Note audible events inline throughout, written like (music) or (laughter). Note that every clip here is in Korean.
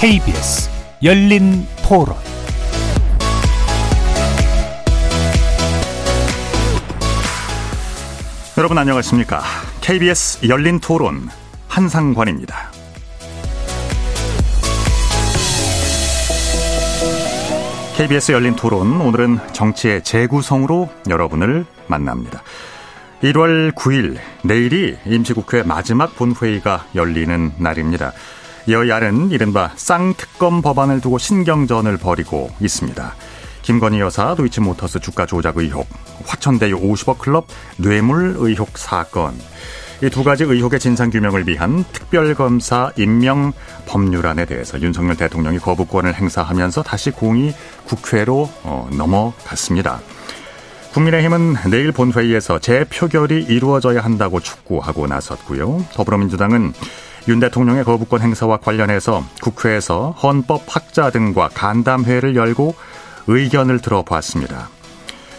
KBS 열린 토론 여러분 안녕하십니까? KBS 열린 토론 한상관입니다. KBS 열린 토론 오늘은 정치의 재구성으로 여러분을 만납니다. 1월 9일 내일이 임시국회 마지막 본회의가 열리는 날입니다. 여야는 이른바 쌍특검 법안을 두고 신경전을 벌이고 있습니다. 김건희 여사 도이치모터스 주가 조작 의혹, 화천대유 50억 클럽 뇌물 의혹 사건, 이 두 가지 의혹의 진상 규명을 위한 특별검사 임명 법률안에 대해서 윤석열 대통령이 거부권을 행사하면서 다시 공이 국회로 어, 넘어갔습니다. 국민의힘은 내일 본회의에서 재표결이 이루어져야 한다고 촉구하고 나섰고요. 더불어민주당은 윤 대통령의 거부권 행사와 관련해서 국회에서 헌법 학자 등과 간담회를 열고 의견을 들어보았습니다.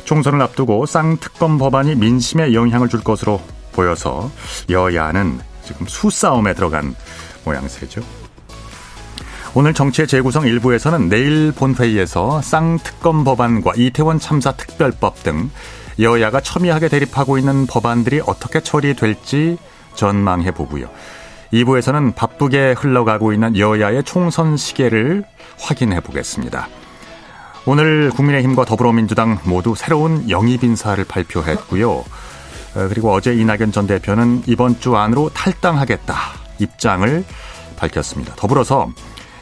총선을 앞두고 쌍특검 법안이 민심에 영향을 줄 것으로 보여서 여야는 지금 수싸움에 들어간 모양새죠. 오늘 정치의 재구성 일부에서는 내일 본회의에서 쌍특검 법안과 이태원 참사 특별법 등 여야가 첨예하게 대립하고 있는 법안들이 어떻게 처리될지 전망해 보고요. 2부에서는 바쁘게 흘러가고 있는 여야의 총선 시계를 확인해 보겠습니다. 오늘 국민의힘과 더불어민주당 모두 새로운 영입 인사를 발표했고요. 어, 그리고 어제 이낙연 전 대표는 이번 주 안으로 탈당하겠다 입장을 밝혔습니다. 더불어서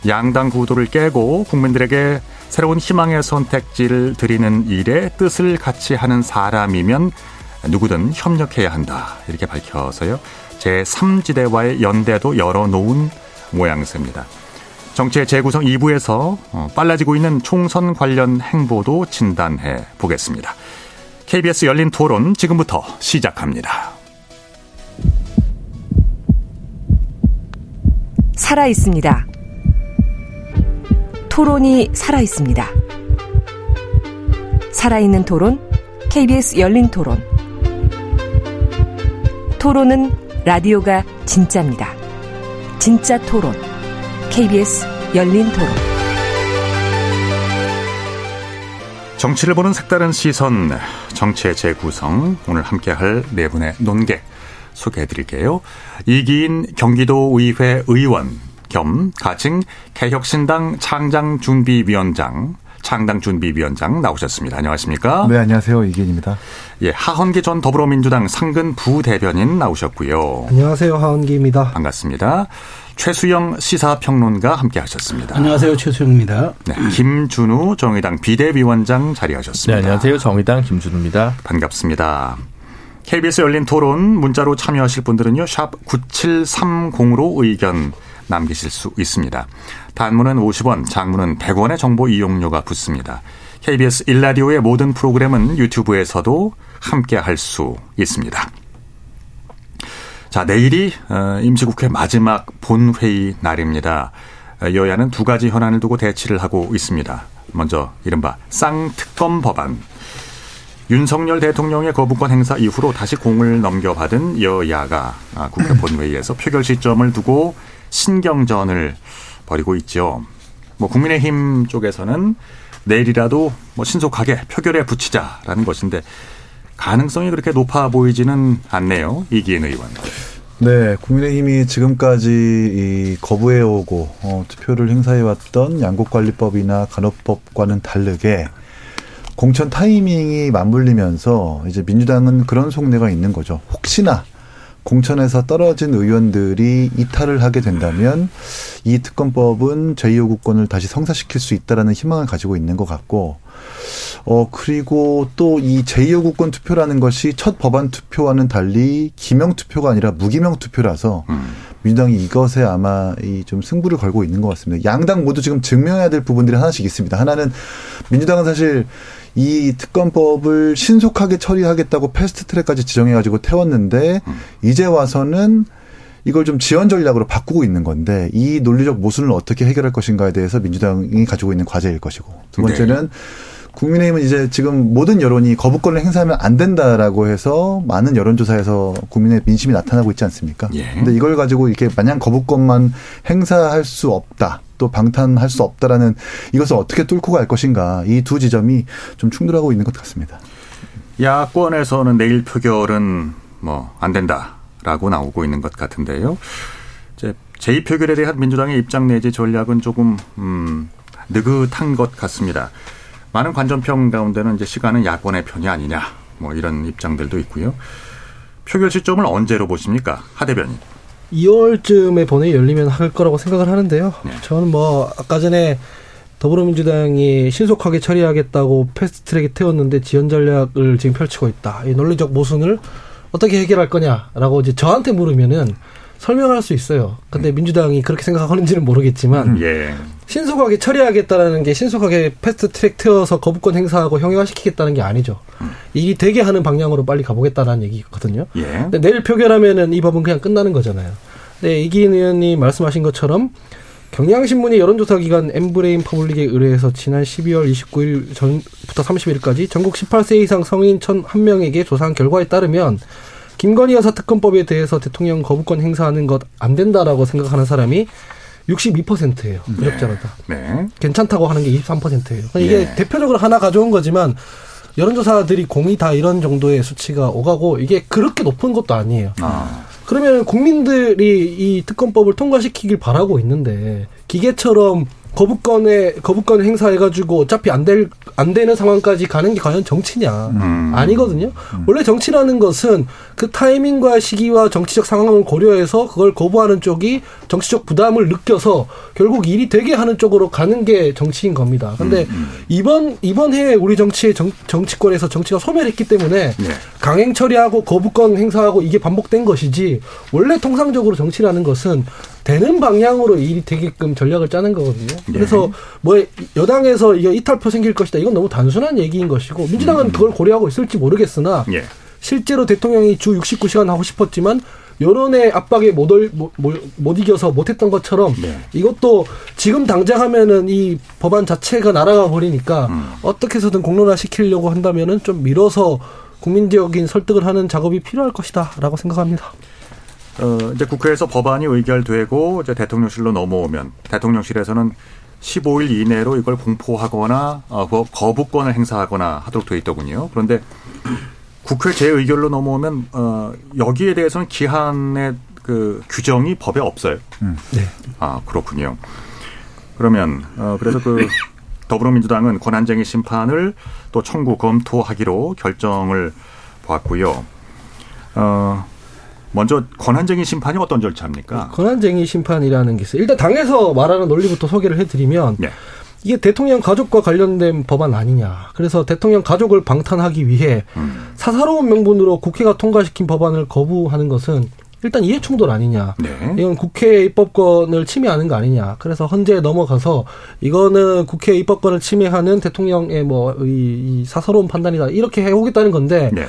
양당 구도를 깨고 국민들에게 새로운 희망의 선택지를 드리는 일에 뜻을 같이 하는 사람이면 누구든 협력해야 한다. 이렇게 밝혀서요. 제3지대와의 연대도 열어놓은 모양새입니다. 정치의 재구성 2부에서 어, 빨라지고 있는 총선 관련 행보도 진단해 보겠습니다. KBS 열린 토론 지금부터 시작합니다. 살아 있습니다. 토론이 살아 있습니다. 살아있는 토론, KBS 열린 토론. 토론은 라디오가 진짜입니다. 진짜 토론, KBS 열린 토론. 정치를 보는 색다른 시선, 정치의 재구성. 오늘 함께할 네 분의 논객 소개해 드릴게요. 이기인 경기도의회 의원 겸 가칭 개혁신당 창당준비위원장 창당 준비위원장 나오셨습니다. 안녕하십니까? 네, 안녕하세요. 이기인입니다. 예, 하헌기 전 더불어민주당 상근 부대변인 나오셨고요. 안녕하세요. 하헌기입니다. 반갑습니다. 최수영 시사평론가 함께 하셨습니다. 안녕하세요. 최수영입니다. 네, 김준우 정의당 비대위원장 자리하셨습니다. 네, 안녕하세요. 정의당 김준우입니다. 반갑습니다. KBS 열린 토론 문자로 참여하실 분들은요. 샵 9730으로 의견 남기실 수 있습니다. 단문은 50원, 장문은 100원의 정보 이용료가 붙습니다. KBS 일라디오의 모든 프로그램은 유튜브에서도 함께 할 수 있습니다. 자, 내일이 어, 임시국회 마지막 본회의 날입니다. 어, 여야는 두 가지 현안을 두고 대치를 하고 있습니다. 먼저 이른바 쌍특검 법안. 윤석열 대통령의 거부권 행사 이후로 다시 공을 넘겨받은 여야가 아, 국회 본회의에서 표결 시점을 두고 신경전을 벌이고 있죠. 뭐 국민의힘 쪽에서는 내일이라도 뭐 신속하게 표결에 붙이자라는 것인데 가능성이 그렇게 높아 보이지는 않네요. 이기인 의원. 네, 국민의힘이 지금까지 이 거부해오고 어, 투표를 행사해왔던 양국관리법이나 간호법과는 다르게 공천 타이밍이 맞물리면서 이제 민주당은 그런 속내가 있는 거죠. 혹시나 공천에서 떨어진 의원들이 이탈을 하게 된다면 이 특검법은 제2요구권을 다시 성사시킬 수 있다라는 희망을 가지고 있는 것 같고 어 그리고 또 이 제2요구권 투표라는 것이 첫 법안 투표와는 달리 기명 투표가 아니라 무기명 투표라서 음. 민주당이 이것에 아마 이 좀 승부를 걸고 있는 것 같습니다. 양당 모두 지금 증명해야 될 부분들이 하나씩 있습니다. 하나는 민주당은 사실 이 특검법을 신속하게 처리하겠다고 패스트 트랙까지 지정해가지고 태웠는데 음. 이제 와서는 이걸 좀 지연 전략으로 바꾸고 있는 건데 이 논리적 모순을 어떻게 해결할 것인가에 대해서 민주당이 가지고 있는 과제일 것이고 두 번째는 네. 국민의힘은 이제 지금 모든 여론이 거부권을 행사하면 안 된다라고 해서 많은 여론조사에서 국민의 민심이 나타나고 있지 않습니까? 예. 근데 이걸 가지고 이렇게 마냥 거부권만 행사할 수 없다. 또 방탄할 수 없다라는 이것을 어떻게 뚫고 갈 것인가 이 두 지점이 좀 충돌하고 있는 것 같습니다. 야권에서는 내일 표결은 뭐 안 된다라고 나오고 있는 것 같은데요. 이제 제2표결에 대한 민주당의 입장 내지 전략은 조금 음, 느긋한 것 같습니다. 많은 관전평 가운데는 이제 시간은 야권의 편이 아니냐 뭐 이런 입장들도 있고요. 표결 시점을 언제로 보십니까, 하 대변인? 2월쯤에 본회의 열리면 할 거라고 생각을 하는데요. 네. 저는 뭐 아까 전에 더불어민주당이 신속하게 처리하겠다고 패스트트랙에 태웠는데 지연 전략을 지금 펼치고 있다. 이 논리적 모순을 어떻게 해결할 거냐라고 이제 저한테 물으면은 설명할 수 있어요. 근데 민주당이 그렇게 생각하는지는 모르겠지만 예. 신속하게 처리하겠다라는 게 신속하게 패스트 트랙 태워서 거부권 행사하고 형용화시키겠다는 게 아니죠. 일이 되게 하는 방향으로 빨리 가보겠다라는 얘기거든요. 예. 근데 내일 표결하면은 이 법은 그냥 끝나는 거잖아요. 네, 이기인 의원님 말씀하신 것처럼 경향신문이 여론조사 기관 엠브레인 퍼블릭에 의뢰해서 지난 12월 29일 전부터 30일까지 전국 18세 이상 성인 1,001명에게 조사한 결과에 따르면 김건희 여사 특검법에 대해서 대통령 거부권 행사하는 것 안 된다라고 생각하는 사람이 62%예요. 무력자라다. 네. 괜찮다고 하는 게 23%예요. 이게 예. 대표적으로 하나 가져온 거지만 여론조사들이 거의 다 이런 정도의 수치가 오가고 이게 그렇게 높은 것도 아니에요. 아. 그러면 국민들이 이 특검법을 통과시키길 바라고 있는데 기계처럼 거부권에 거부권 행사해가지고 어차피 안될안 되는 상황까지 가는 게 과연 정치냐 음. 아니거든요. 원래 정치라는 것은 그 타이밍과 시기와 정치적 상황을 고려해서 그걸 거부하는 쪽이 정치적 부담을 느껴서 결국 일이 되게 하는 쪽으로 가는 게 정치인 겁니다. 근데 이번 이번 해에 우리 정치의 정, 정치권에서 정치가 소멸했기 때문에 네. 강행 처리하고 거부권 행사하고 이게 반복된 것이지 원래 통상적으로 정치라는 것은 되는 방향으로 일이 되게끔 전략을 짜는 거거든요. 그래서 뭐 여당에서 이게 이탈표 생길 것이다. 이건 너무 단순한 얘기인 것이고 민주당은 그걸 고려하고 있을지 모르겠으나 예. 실제로 대통령이 주 69시간 하고 싶었지만 여론의 압박에 못, 얼- 못, 못- 못 이겨서 못했던 것처럼 네. 이것도 지금 당장 하면은 이 법안 자체가 날아가 버리니까 음. 어떻게 해서든 공론화 시키려고 한다면은 좀 밀어서 국민적인 설득을 하는 작업이 필요할 것이다라고 생각합니다. 어, 이제 국회에서 법안이 의결되고 이제 대통령실로 넘어오면 대통령실에서는 15일 이내로 이걸 공포하거나 어, 그 거부권을 행사하거나 하도록 되어 있더군요. 그런데 국회 재의결로 넘어오면 어, 여기에 대해서는 기한의 그 규정이 법에 없어요. 네. 아 그렇군요. 그러면 어, 그래서 그 더불어민주당은 권한쟁의 심판을 또 청구 검토하기로 결정을 보았고요. 어, 먼저 권한쟁의 심판이 어떤 절차입니까? 권한쟁의 심판이라는 게 있어요. 일단 당에서 말하는 논리부터 소개를 해드리면 네. 이게 대통령 가족과 관련된 법안 아니냐. 그래서 대통령 가족을 방탄하기 위해 음. 사사로운 명분으로 국회가 통과시킨 법안을 거부하는 것은 일단 이해충돌 아니냐. 네. 이건 국회 입법권을 침해하는 거 아니냐. 그래서 헌재에 넘어가서 이거는 국회 입법권을 침해하는 대통령의 뭐이 사사로운 판단이다. 이렇게 해오겠다는 건데 네.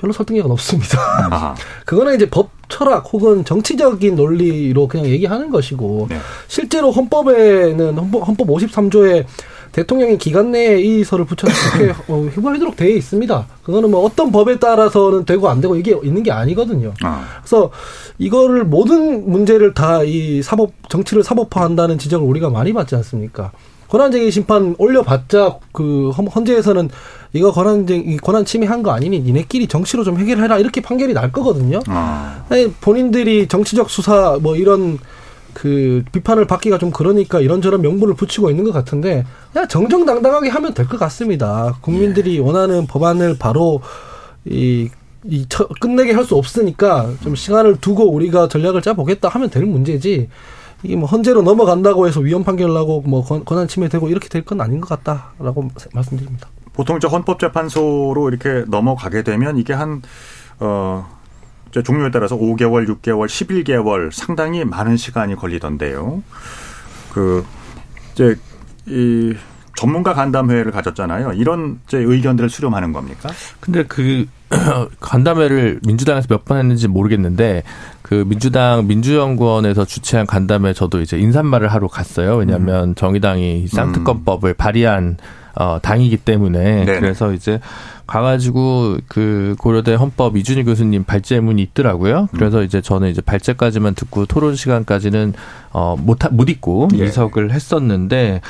별로 설득력은 없습니다. 아하. (laughs) 그거는 이제 법 철학 혹은 정치적인 논리로 그냥 얘기하는 것이고 네. 실제로 헌법에는 헌법, 헌법 53조에 대통령이 기간 내에 이의서를 붙여서 국회에 (laughs) 어, 회부하도록 되어 있습니다. 그거는 뭐 어떤 법에 따라서는 되고 안 되고 이게 있는 게 아니거든요. 아, 그래서 이거를 모든 문제를 다 이 사법 정치를 사법화한다는 지적을 우리가 많이 받지 않습니까? 권한쟁의 심판 올려봤자 그 헌- 헌재에서는 이거 권한쟁 권한 침해한 거 아니니 니네끼리 정치로 좀 해결해라 이렇게 판결이 날 거거든요. 아, 아니, 본인들이 정치적 수사 뭐 이런 그 비판을 받기가 좀 그러니까 이런저런 명분을 붙이고 있는 것 같은데 그냥 정정당당하게 하면 될 것 같습니다. 국민들이 원하는 법안을 바로 이, 이 처- 끝내게 할 수 없으니까 좀 시간을 두고 우리가 전략을 짜보겠다 하면 될 문제지. 이게 뭐 헌재로 넘어간다고 해서 위헌 판결 나고 뭐 권- 권한 침해되고 이렇게 될 건 아닌 것 같다라고 말씀드립니다. 보통 이제 헌법재판소로 이렇게 넘어가게 되면 이게 한, 어, 이제 종류에 따라서 5개월, 6개월, 11개월 상당히 많은 시간이 걸리던데요. 그, 이제, 이, 전문가 간담회를 가졌잖아요. 이런 이제 의견들을 수렴하는 겁니까? 근데 그 (clears throat) 간담회를 민주당에서 몇 번 했는지 모르겠는데 그 민주당 민주연구원에서 주최한 간담회 저도 이제 인사말을 하러 갔어요. 왜냐하면 음. 정의당이 쌍특검법을 발의한 어 당이기 때문에 네네. 그래서 이제 가가지고 그 고려대 헌법 이준희 교수님 발제문이 있더라고요. 그래서 이제 저는 이제 발제까지만 듣고 토론 시간까지는 어못 못 있고 예. 이석을 했었는데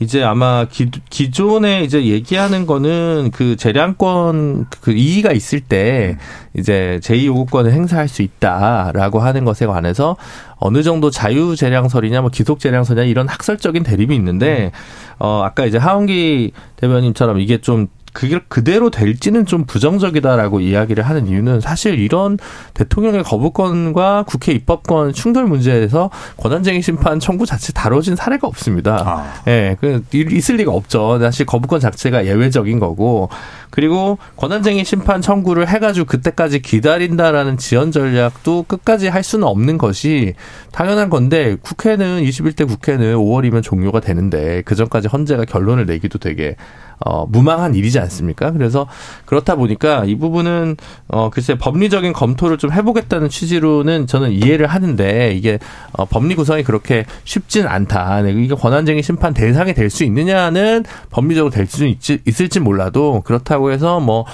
이제 아마 기, 기존에 이제 얘기하는 거는 그 재량권 그 이의가 있을 때 이제 제2요구권을 행사할 수 있다라고 하는 것에 관해서 어느 정도 자유 재량설이냐 뭐 기속 재량설이냐 이런 학설적인 대립이 있는데 어 아까 이제 하원기 대변인처럼 이게 좀 그게 그대로 될지는 좀 부정적이다라고 이야기를 하는 이유는 사실 이런 대통령의 거부권과 국회 입법권 충돌 문제에서 권한쟁의 심판 청구 자체 다뤄진 사례가 없습니다. 아. 예, 그 있을 리가 없죠. 사실 거부권 자체가 예외적인 거고 그리고 권한쟁의 심판 청구를 해가지고 그때까지 기다린다라는 지연 전략도 끝까지 할 수는 없는 것이 당연한 건데 국회는 21대 국회는 5월이면 종료가 되는데 그 전까지 헌재가 결론을 내기도 되게 어, 무망한 일이지 않습니까? 그래서 그렇다 보니까 이 부분은 어, 글쎄 법리적인 검토를 좀 해보겠다는 취지로는 저는 이해를 하는데 이게 어, 법리 구성이 그렇게 쉽진 않다. 네, 이게 권한쟁의 심판 대상이 될 수 있느냐는 법리적으로 될수 있을지 몰라도 그렇다고 해서 뭐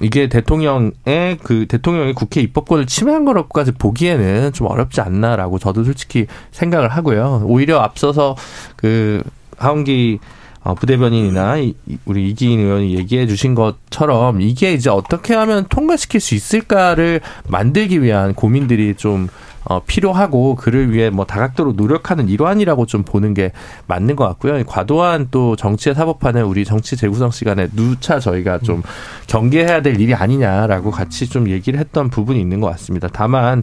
이게 대통령의 그 대통령의 국회 입법권을 침해한 거라고까지 보기에는 좀 어렵지 않나라고 저도 솔직히 생각을 하고요. 오히려 앞서서 그 하원기 어, 부대변인이나 이- 이- 우리 이기인 의원이 얘기해 주신 것처럼 이게 이제 어떻게 하면 통과시킬 수 있을까를 만들기 위한 고민들이 좀 어, 필요하고 그를 위해 뭐 다각도로 노력하는 일환이라고 좀 보는 게 맞는 것 같고요. 과도한 또 정치의 사법화는 우리 정치 재구성 시간에 누차 저희가 좀 경계해야 될 일이 아니냐라고 같이 좀 얘기를 했던 부분이 있는 것 같습니다. 다만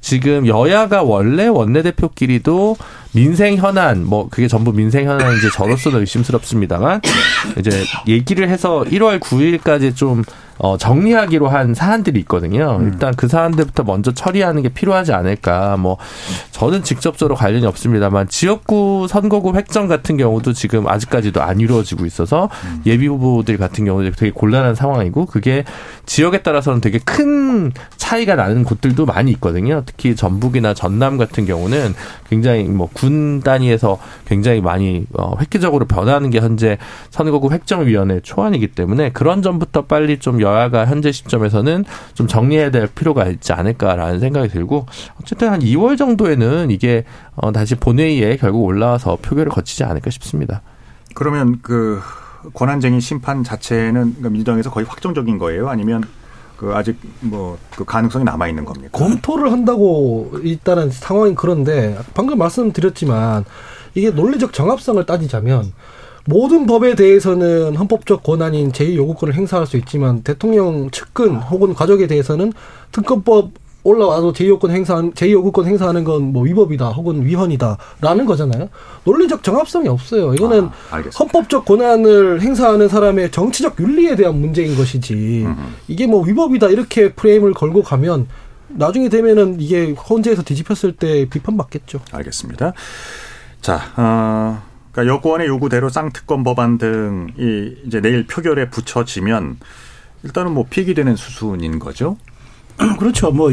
지금 여야가 원래 원내대표끼리도 민생 현안 뭐 그게 전부 민생 현안인지 저로서는 의심스럽습니다만 이제 얘기를 해서 1월 9일까지 좀 어, 정리하기로 한 사안들이 있거든요. 일단 그 사안들부터 먼저 처리하는 게 필요하지 않을까. 뭐 저는 직접적으로 관련이 없습니다만 지역구 선거구 획정 같은 경우도 지금 아직까지도 안 이루어지고 있어서 예비 후보들 같은 경우도 되게 곤란한 상황이고 그게 지역에 따라서는 되게 큰 차이가 나는 곳들도 많이 있거든요. 특히 전북이나 전남 같은 경우는 굉장히 뭐 군 단위에서 굉장히 많이 어, 획기적으로 변하는 게 현재 선거구 획정위원회 초안이기 때문에 그런 점부터 빨리 좀 여야가 현재 시점에서는 좀 정리해야 될 필요가 있지 않을까라는 생각이 들고 어쨌든 한 2월 정도에는 이게 어, 다시 본회의에 결국 올라와서 표결을 거치지 않을까 싶습니다. 그러면 그 권한쟁의 심판 자체는 그러니까 민주당에서 거의 확정적인 거예요? 아니면 그 아직 뭐 그 가능성이 남아 있는 겁니까? 검토를 한다고 일단은 상황이 그런데 방금 말씀드렸지만 이게 논리적 정합성을 따지자면 모든 법에 대해서는 헌법적 권한인 제2요구권을 행사할 수 있지만 대통령 측근 혹은 가족에 대해서는 특검법 올라와도 제2요구권 행사한 제2요구권 행사하는 건 뭐 위법이다 혹은 위헌이다라는 거잖아요. 논리적 정합성이 없어요. 이거는 아. 헌법적 권한을 행사하는 사람의 정치적 윤리에 대한 문제인 것이지 이게 뭐 위법이다 이렇게 프레임을 걸고 가면 나중에 되면은 이게 헌재에서 뒤집혔을 때 비판받겠죠. 알겠습니다. 자, 어, 그러니까 여권의 요구대로 쌍특검 법안 등이 이제 내일 표결에 붙여지면 일단은 뭐 폐기되는 수순인 거죠. (clears throat) 그렇죠. 뭐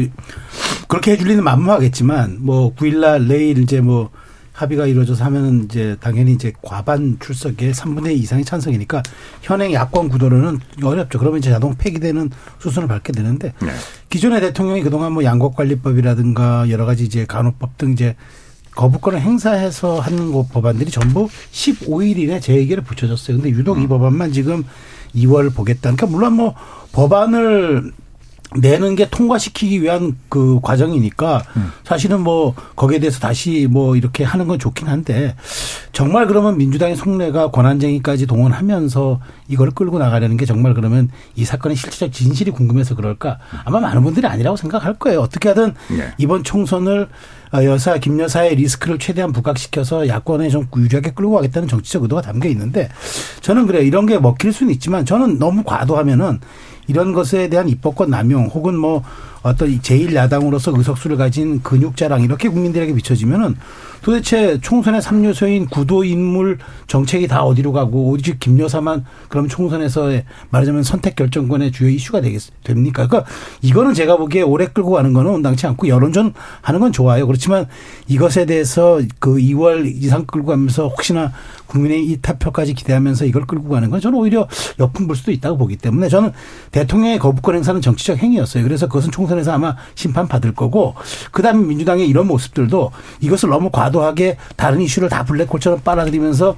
그렇게 해줄 리는 만무하겠지만 뭐 9일날 내일 이제 뭐 합의가 이루어져서 하면은 이제 당연히 이제 과반 출석에 3분의 2 이상이 찬성이니까 현행 야권 구도로는 어렵죠. 그러면 이제 자동 폐기되는 수순을 밟게 되는데 네. 기존의 대통령이 그동안 뭐 양곡관리법이라든가 여러 가지 이제 간호법 등 이제 거부권을 행사해서 하는 거 법안들이 전부 15일 이내 재의결에 붙여졌어요. 근데 유독 이 법안만 지금 2월 보겠다. 그러니까 물론 뭐 법안을 내는 게 통과시키기 위한 그 과정이니까 사실은 뭐 거기에 대해서 다시 뭐 이렇게 하는 건 좋긴 한데 정말 그러면 민주당의 속내가 권한쟁의까지 동원하면서 이걸 끌고 나가려는 게 정말 그러면 이 사건의 실질적 진실이 궁금해서 그럴까 아마 많은 분들이 아니라고 생각할 거예요. 어떻게 하든 네. 이번 총선을 어, 여사 김 여사의 리스크를 최대한 부각시켜서 야권에 좀 유리하게 끌고 가겠다는 정치적 의도가 담겨 있는데 저는 그래요. 이런 게 먹힐 수는 있지만 저는 너무 과도하면은 이런 것에 대한 입법권 남용 혹은 뭐 어떤 제1야당으로서 의석수를 가진 근육자랑 이렇게 국민들에게 비춰지면은 도대체 총선의 3요소인 구도 인물 정책이 다 어디로 가고 오직 김 여사만 그럼 총선에서의 말하자면 선택 결정권의 주요 이슈가 되겠 됩니까? 그러니까 이거는 제가 보기에 오래 끌고 가는 거는 온당치 않고 여론전 하는 건 좋아요. 그렇지만 이것에 대해서 그 2월 이상 끌고 가면서 혹시나 국민의 이 타표까지 기대하면서 이걸 끌고 가는 건 저는 오히려 역풍 불 수도 있다고 보기 때문에 저는 대통령의 거부권 행사는 정치적 행위였어요. 그래서 그것은 총선에서 아마 심판 받을 거고 그다음에 민주당의 이런 모습들도 이것을 너무 과도하게 다른 이슈를 다 블랙홀처럼 빨아들이면서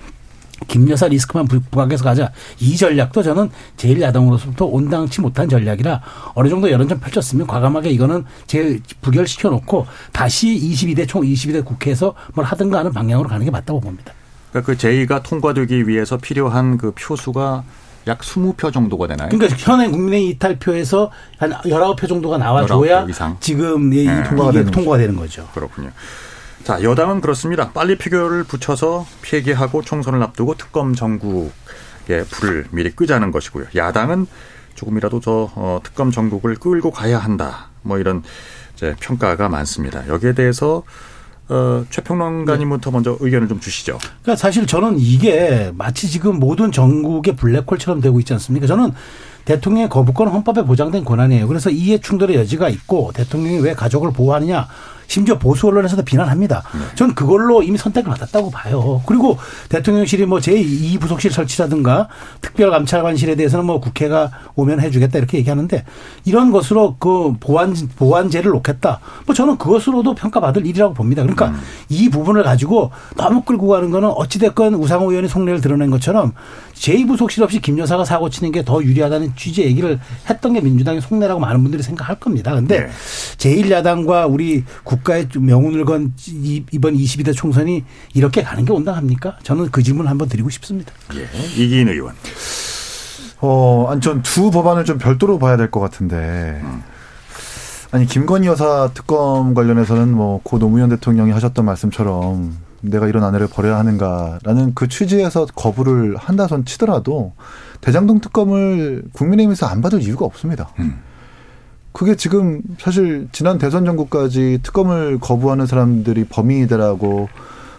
김 여사 리스크만 부각해서 가자. 이 전략도 저는 제1야당으로서부터 온당치 못한 전략이라 어느 정도 여론전 펼쳤으면 과감하게 이거는 제 부결시켜 놓고 다시 22대 총 22대 국회에서 뭘 하든가 하는 방향으로 가는 게 맞다고 봅니다. 그러니까 그 제의가 통과되기 위해서 필요한 그 표수가 약 20표 정도가 되나요? 그러니까 현행 국민의 이탈표에서 한 19표 정도가 나와줘야 19표 이상. 지금 이 네. 통과가, 되는, 통과가 되는 거죠. 그렇군요. 자, 여당은 그렇습니다. 빨리 표결을 붙여서 폐기하고 총선을 앞두고 특검 정국의 불을 미리 끄자는 것이고요. 야당은 조금이라도 저 어, 특검 정국을 끌고 가야 한다. 뭐 이런 이제 평가가 많습니다. 여기에 대해서 어, 최평론가님부터 먼저 의견을 좀 주시죠. 그러니까 사실 저는 이게 마치 지금 모든 전국의 블랙홀처럼 되고 있지 않습니까? 저는 대통령의 거부권은 헌법에 보장된 권한이에요. 그래서 이해 충돌의 여지가 있고 대통령이 왜 가족을 보호하느냐 심지어 보수 언론에서도 비난합니다. 전 그걸로 이미 선택을 받았다고 봐요. 그리고 대통령실이 뭐 제2 부속실 설치라든가 특별감찰관실에 대해서는 뭐 국회가 오면 해주겠다 이렇게 얘기하는데 이런 것으로 그 보완 보완제를 놓겠다. 뭐 저는 그것으로도 평가받을 일이라고 봅니다. 그러니까 이 부분을 가지고 너무 끌고 가는 거는 어찌됐건 우상호 의원이 속내를 드러낸 것처럼 제2부속실 없이 김 여사가 사고 치는 게 더 유리하다는 취지의 얘기를 했던 게 민주당의 속내라고 많은 분들이 생각할 겁니다. 근데 네. 제1야당과 우리 국 가의 좀 명운을 건 이- 이번 22대 총선이 이렇게 가는 게 온당합니까? 저는 그 질문을 한번 드리고 싶습니다. 예. 이기인 의원. 어, 아니, 전 두 법안을 좀 별도로 봐야 될 것 같은데. 아니, 김건희 여사 특검 관련해서는 뭐, 고 노무현 대통령이 하셨던 말씀처럼 내가 이런 아내를 버려야 하는가라는 그 취지에서 거부를 한다선 치더라도 대장동 특검을 국민의힘에서 안 받을 이유가 없습니다. 음. 그게 지금 사실 지난 대선 전국까지 특검을 거부하는 사람들이 범인이다라고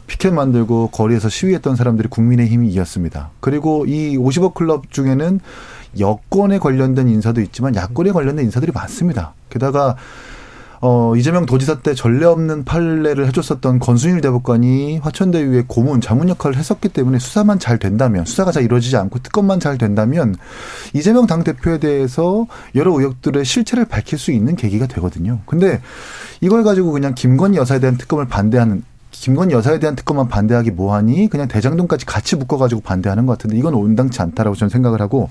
피켓 만들고 거리에서 시위했던 사람들이 국민의힘이 이었습니다. 그리고 이 50억 클럽 중에는 여권에 관련된 인사도 있지만 야권에 관련된 인사들이 많습니다. 게다가 어 이재명 도지사 때 전례 없는 판례를 해줬었던 권순일 대법관이 화천대유의 고문 자문 역할을 했었기 때문에 수사만 잘 된다면 수사가 잘 이루어지지 않고 특검만 잘 된다면 이재명 당 대표에 대해서 여러 의혹들의 실체를 밝힐 수 있는 계기가 되거든요. 근데 이걸 가지고 그냥 김건희 여사에 대한 특검을 반대하는 김건희 여사에 대한 특검만 반대하기 뭐하니 그냥 대장동까지 같이 묶어가지고 반대하는 것 같은데 이건 온당치 않다라고 저는 생각을 하고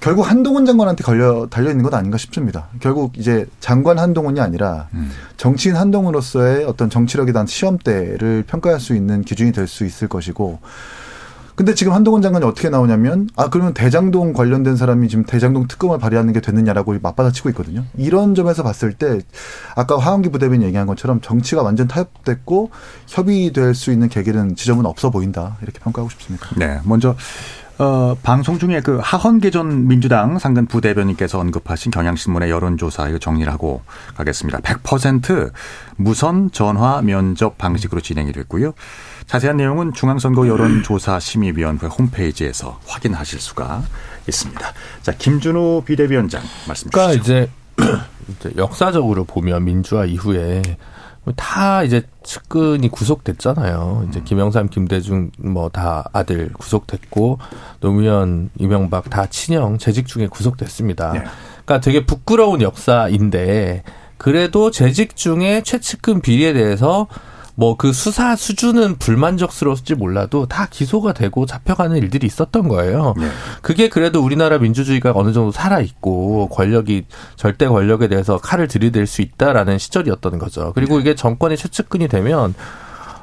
결국 한동훈 장관한테 걸려 달려 있는 것 아닌가 싶습니다. 결국 이제 장관 한동훈이 아니라 정치인 한동훈으로서의 어떤 정치력에 대한 시험대를 평가할 수 있는 기준이 될 수 있을 것이고 근데 지금 한동훈 장관이 어떻게 나오냐면 아 그러면 대장동 관련된 사람이 지금 대장동 특검을 발의하는 게 됐느냐라고 맞받아치고 있거든요. 이런 점에서 봤을 때 아까 화영기 부대변인 얘기한 것처럼 정치가 완전 타협됐고 협의될 수 있는 계기는 지점은 없어 보인다 이렇게 평가하고 싶습니다. 네, 먼저 어, 방송 중에 그 하헌개전 민주당 상근 부대변인께서 언급하신 경향신문의 여론조사 이거 정리를 하고 가겠습니다. 100% 무선 전화 면접 방식으로 진행이 됐고요. 자세한 내용은 중앙선거 여론조사 심의위원회 홈페이지에서 확인하실 수가 있습니다. 자, 김준호 비대위원장 말씀 주시죠. 그러니까 이제, (clears throat) 이제 역사적으로 보면 민주화 이후에 다 이제 측근이 구속됐잖아요. 이제 김영삼, 김대중 뭐 다 아들 구속됐고 노무현, 이명박 다 친형 재직 중에 구속됐습니다. 네. 그러니까 되게 부끄러운 역사인데 그래도 재직 중에 최측근 비리에 대해서 뭐 그 수사 수준은 불만족스러울지 몰라도 다 기소가 되고 잡혀가는 일들이 있었던 거예요. 네. 그게 그래도 우리나라 민주주의가 어느 정도 살아 있고 권력이 절대 권력에 대해서 칼을 들이댈 수 있다라는 시절이었던 거죠. 그리고 이게 정권의 최측근이 되면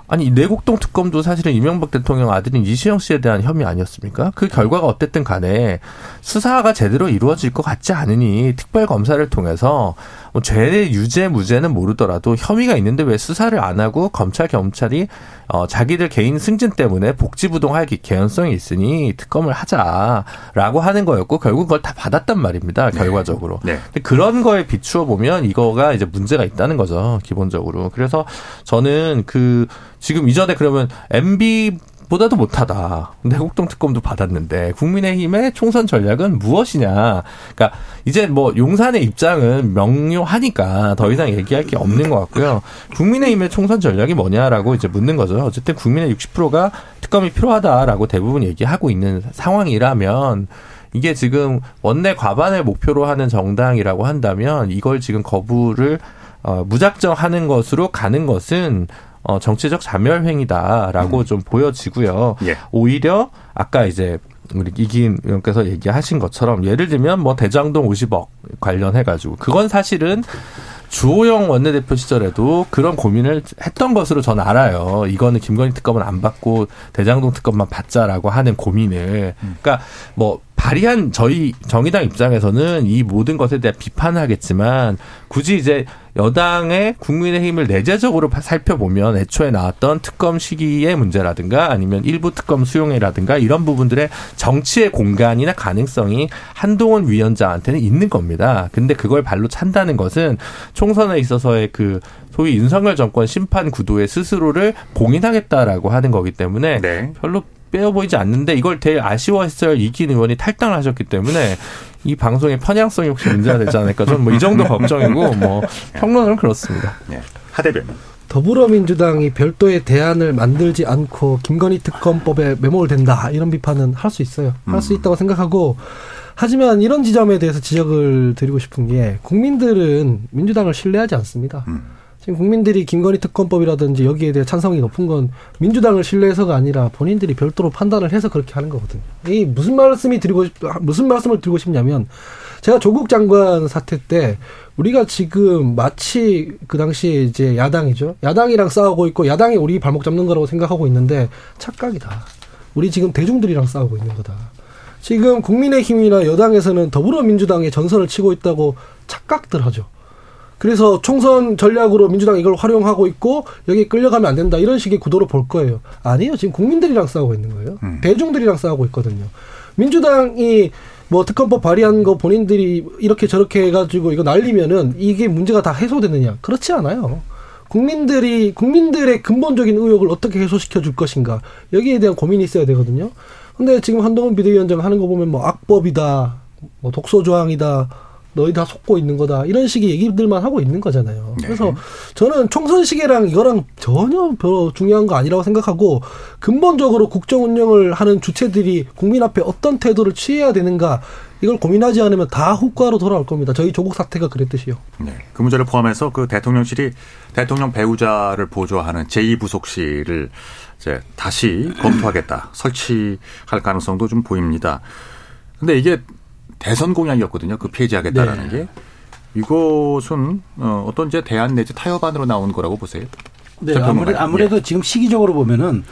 아니 내곡동 특검도 사실은 이명박 대통령 아들인 이시영 씨에 대한 혐의 아니었습니까? 그 결과가 어쨌든 간에 수사가 제대로 이루어질 것 같지 않으니 특별 검사를 통해서 뭐 죄의 유죄 무죄는 모르더라도 혐의가 있는데 왜 수사를 안 하고 검찰 경찰이 어 자기들 개인 승진 때문에 복지부동할 개연성이 있으니 특검을 하자라고 하는 거였고 결국 그걸 다 받았단 말입니다 결과적으로. 네. 근데 그런 거에 비추어 보면 이거가 이제 문제가 있다는 거죠 기본적으로. 그래서 저는 그 지금 이전에 그러면 MB 보다도 못하다. 내곡동 특검도 받았는데 국민의힘의 총선 전략은 무엇이냐? 그러니까 이제 뭐 용산의 입장은 명료하니까 더 이상 얘기할 게 없는 것 같고요. 국민의힘의 총선 전략이 뭐냐라고 이제 묻는 거죠. 어쨌든 국민의 60%가 특검이 필요하다라고 대부분 얘기하고 있는 상황이라면 이게 지금 원내 과반을 목표로 하는 정당이라고 한다면 이걸 지금 거부를 어, 무작정 하는 것으로 가는 것은 어, 정치적 자멸행위다라고 음. 좀 보여지고요. 예. 오히려 아까 이제 우리 이기인 의원께서 얘기하신 것처럼 예를 들면 뭐 대장동 50억 관련해 가지고 그건 사실은 주호영 원내대표 시절에도 그런 고민을 했던 것으로 저는 알아요. 이거는 김건희 특검은 안 받고 대장동 특검만 받자라고 하는 고민을. 음. 그러니까 뭐 발의한 저희 정의당 입장에서는 이 모든 것에 대한 비판을 하겠지만 굳이 이제 여당의 국민의힘을 내재적으로 살펴보면 애초에 나왔던 특검 시기의 문제라든가 아니면 일부 특검 수용이라든가 이런 부분들의 정치의 공간이나 가능성이 한동훈 위원장한테는 있는 겁니다. 근데 그걸 발로 찬다는 것은 총선에 있어서의 그 소위 윤석열 정권 심판 구도의 스스로를 봉인하겠다라고 하는 거기 때문에 네. 별로 빼어 보이지 않는데 이걸 되게 아쉬워했어요. 이긴 의원이 탈당을 하셨기 때문에 이 방송의 편향성이 혹시 문제가 되지 않을까 저는 뭐 이 정도 걱정이고 뭐 (laughs) 평론은 그렇습니다. 네. 하대변. 더불어민주당이 별도의 대안을 만들지 않고 김건희 특검법에 매몰된다 이런 비판은 할 수 있어요. 할수 음. 있다고 생각하고 하지만 이런 지점에 대해서 지적을 드리고 싶은 게 국민들은 민주당을 신뢰하지 않습니다. 음. 지금 국민들이 김건희 특검법이라든지 여기에 대해 찬성이 높은 건 민주당을 신뢰해서가 아니라 본인들이 별도로 판단을 해서 그렇게 하는 거거든요. 이 무슨 말씀이 드리고 싶, 무슨 말씀을 드리고 싶냐면 제가 조국 장관 사태 때 우리가 지금 마치 그 당시에 이제 야당이죠. 야당이랑 싸우고 있고 야당이 우리 발목 잡는 거라고 생각하고 있는데 착각이다. 우리 지금 대중들이랑 싸우고 있는 거다. 지금 국민의힘이나 여당에서는 더불어민주당의 전선을 치고 있다고 착각들 하죠. 그래서 총선 전략으로 민주당 이걸 활용하고 있고 여기 끌려가면 안 된다 이런 식의 구도로 볼 거예요. 아니에요. 지금 국민들이랑 싸우고 있는 거예요. 음. 대중들이랑 싸우고 있거든요. 민주당이 뭐 특검법 발의한 거 본인들이 이렇게 저렇게 해가지고 이거 날리면은 이게 문제가 다 해소되느냐? 그렇지 않아요. 국민들이 국민들의 근본적인 의혹을 어떻게 해소시켜 줄 것인가 여기에 대한 고민이 있어야 되거든요. 근데 지금 한동훈 비대위원장 하는 거 보면 뭐 악법이다, 뭐 독소 조항이다, 너희 다 속고 있는 거다 이런 식의 얘기들만 하고 있는 거잖아요. 네. 그래서 저는 총선 시계랑 이거랑 전혀 별로 중요한 거 아니라고 생각하고 근본적으로 국정 운영을 하는 주체들이 국민 앞에 어떤 태도를 취해야 되는가 이걸 고민하지 않으면 다 후과로 돌아올 겁니다. 저희 조국 사태가 그랬듯이요. 네. 그 문제를 포함해서 그 대통령실이 대통령 배우자를 보조하는 제2부속실을 이제 다시 검토하겠다. 설치할 가능성도 좀 보입니다. 근데 이게 대선 공약이었거든요. 그 폐지하겠다라는 네. 게. 이것은 어, 어떤 이제 대안 내지 타협안으로 나온 거라고 보세요? 네, 아무래도, 아무래도 예. 지금 시기적으로 보면은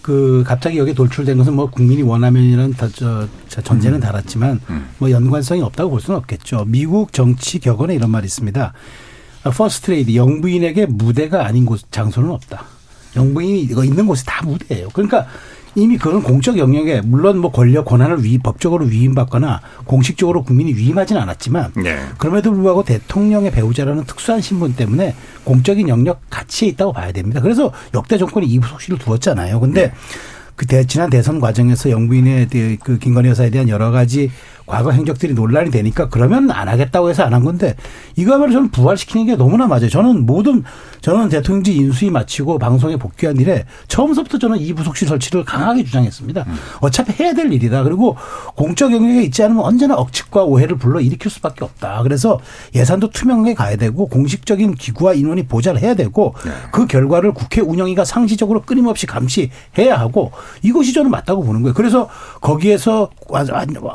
그 갑자기 여기 돌출된 것은 뭐 국민이 원하면이라는 저, 저 전제는 음. 달았지만 음. 뭐 연관성이 없다고 볼 수는 없겠죠. 미국 정치 격언에 이런 말이 있습니다. 퍼스트 레이디 영부인에게 무대가 아닌 곳 장소는 없다. 영부인이 있는 곳이 다 무대예요. 그러니까 이미 그런 공적 영역에 물론 뭐 권력 권한을 위 법적으로 위임받거나 공식적으로 국민이 위임하지는 않았지만 네. 그럼에도 불구하고 대통령의 배우자라는 특수한 신분 때문에 공적인 영역 가치에 있다고 봐야 됩니다. 그래서 역대 정권이 이부속실을 두었잖아요. 근데 네. 그 대, 지난 대선 과정에서 영부인의 그 김건희 여사에 대한 여러 가지 과거 행적들이 논란이 되니까 그러면 안 하겠다고 해서 안 한 건데 이거야말로 저는 부활시키는 게 너무나 맞아요. 저는 모든 저는 대통령직 인수위 마치고 방송에 복귀한 일에 처음부터 저는 이 부속실 설치를 강하게 주장했습니다. 음. 어차피 해야 될 일이다. 그리고 공적 영역에 있지 않으면 언제나 억측과 오해를 불러 일으킬 수밖에 없다. 그래서 예산도 투명하게 가야 되고 공식적인 기구와 인원이 보좌를 해야 되고 네. 그 결과를 국회 운영위가 상시적으로 끊임없이 감시해야 하고 이것이 저는 맞다고 보는 거예요. 그래서 거기에서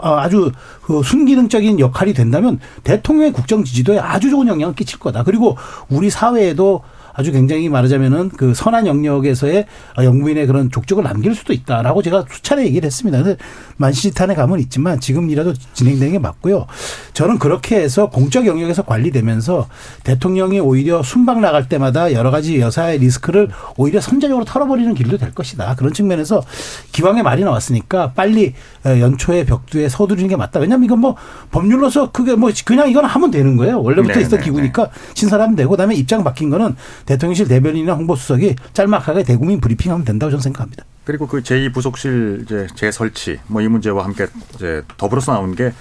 아주 그 순기능적인 역할이 된다면 대통령의 국정 지지도에 아주 좋은 영향을 끼칠 거다. 그리고 우리 사회에도 아주 굉장히 말하자면은 그 선한 영역에서의 영부인의 그런 족적을 남길 수도 있다라고 제가 수차례 얘기를 했습니다. 근데 만시지탄의 감은 있지만 지금이라도 진행되는 게 맞고요. 저는 그렇게 해서 공적 영역에서 관리되면서 대통령이 오히려 순방 나갈 때마다 여러 가지 여사의 리스크를 오히려 선제적으로 털어버리는 길도 될 것이다. 그런 측면에서 기왕에 말이 나왔으니까 빨리 어, 연초에 벽두에 서두르는 게 맞다. 왜냐하면 이건 뭐 법률로서 그게 뭐 그냥 이건 하면 되는 거예요. 원래부터 네, 있던 네, 기구니까 신설하면 되고 그다음에 입장 바뀐 거는 대통령실 대변인이나 홍보수석이 짤막하게 대국민 브리핑하면 된다고 저는 생각합니다. 그리고 그 제2부속실 이제 재설치 뭐 이 문제와 함께 이제 더불어서 나온 게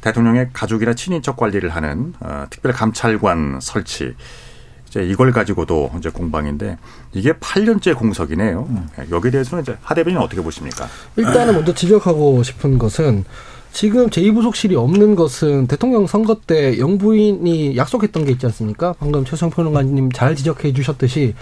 대통령의 가족이나 친인척 관리를 하는 어, 특별 감찰관 설치. 이제 이걸 가지고도 이제 공방인데 이게 8년째 공석이네요. 여기에 대해서는 이제 하 대변인 어떻게 보십니까? 일단은 먼저 지적하고 싶은 것은 지금 제2부속실이 없는 것은 대통령 선거 때 영부인이 약속했던 게 있지 않습니까? 방금 최성 평론가님 잘 지적해 주셨듯이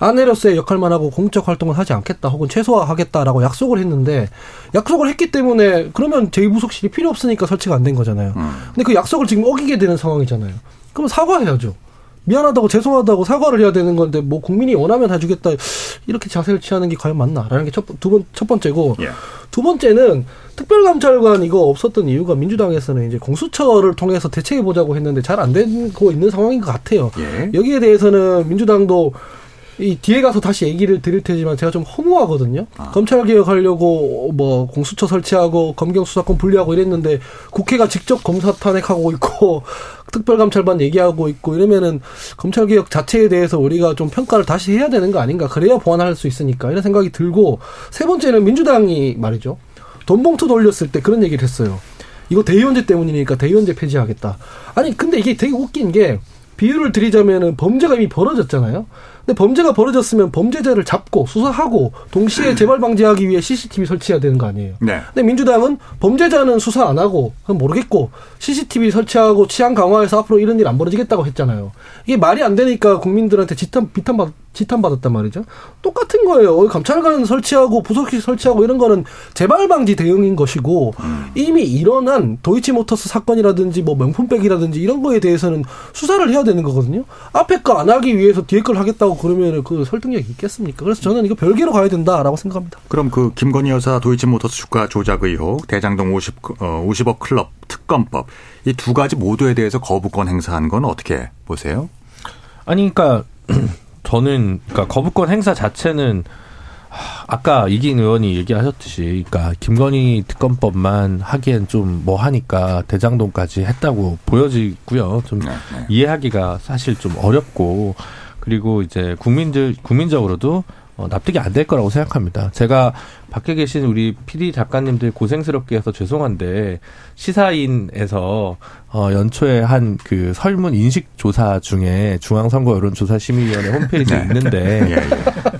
아내로서의 역할만 하고 공적 활동을 하지 않겠다 혹은 최소화하겠다라고 약속을 했는데 약속을 했기 때문에 그러면 제2부속실이 필요 없으니까 설치가 안 된 거잖아요. 근데 그 약속을 지금 어기게 되는 상황이잖아요. 그럼 사과해야죠. 미안하다고 죄송하다고 사과를 해야 되는 건데 뭐 국민이 원하면 해주겠다 이렇게 자세를 취하는 게 과연 맞나라는 게 첫두번첫 번째고 예. 두 번째는 특별감찰관 이거 없었던 이유가 민주당에서는 이제 공수처를 통해서 대체해 보자고 했는데 잘 안 되고 있는 상황인 것 같아요. 예. 여기에 대해서는 민주당도 이 뒤에 가서 다시 얘기를 드릴 테지만 제가 좀 허무하거든요. 검찰 개혁하려고 뭐 공수처 설치하고 검경 수사권 분리하고 이랬는데 국회가 직접 검사 탄핵하고 있고 (laughs) 특별감찰반 얘기하고 있고 이러면은 검찰 개혁 자체에 대해서 우리가 좀 평가를 다시 해야 되는 거 아닌가? 그래야 보완할 수 있으니까 이런 생각이 들고 세 번째는 민주당이 말이죠. 돈 봉투 돌렸을 때 그런 얘기를 했어요. 이거 대의원제 때문이니까 대의원제 폐지하겠다. 아니 근데 이게 되게 웃긴 게 비유를 드리자면은 범죄가 이미 벌어졌잖아요. 근데 범죄가 벌어졌으면 범죄자를 잡고 수사하고 동시에 재발 방지하기 위해 CCTV 설치해야 되는 거 아니에요. 네. 근데 민주당은 범죄자는 수사 안 하고 그건 모르겠고 CCTV 설치하고 치안 강화해서 앞으로 이런 일 안 벌어지겠다고 했잖아요. 이게 말이 안 되니까 국민들한테 지탄 비탄받 지탄 받았단 말이죠. 똑같은 거예요. 어, 감찰관 설치하고 부속실 설치하고 이런 거는 재발 방지 대응인 것이고 이미 일어난 도이치모터스 사건이라든지 뭐 명품백이라든지 이런 거에 대해서는 수사를 해야 되는 거거든요. 앞에 거 안 하기 위해서 뒤에 걸 하겠다고 그러면 그 설득력이 있겠습니까? 그래서 저는 이거 별개로 가야 된다라고 생각합니다. 그럼 그 김건희 여사 도이치모터스 주가 조작 의혹, 대장동 50, 어, 50억 클럽 특검법 이 두 가지 모두에 대해서 거부권 행사한 건 어떻게 보세요? 아니, 그러니까 저는 그러니까 거부권 행사 자체는 하, 아까 이긴 의원이 얘기하셨듯이, 그러니까 김건희 특검법만 하기엔 좀 뭐 하니까 대장동까지 했다고 보여지고요. 좀 네, 네. 이해하기가 사실 좀 어렵고 그리고 이제 국민들 국민적으로도 어, 납득이 안 될 거라고 생각합니다. 제가 밖에 계신 우리 PD 작가님들 고생스럽게 해서 죄송한데 시사인에서 어, 연초에 한 그 설문 인식 조사 중에 중앙선거 여론조사 심의위원회 홈페이지에 (laughs) 네. 있는데 (laughs) 예, 예.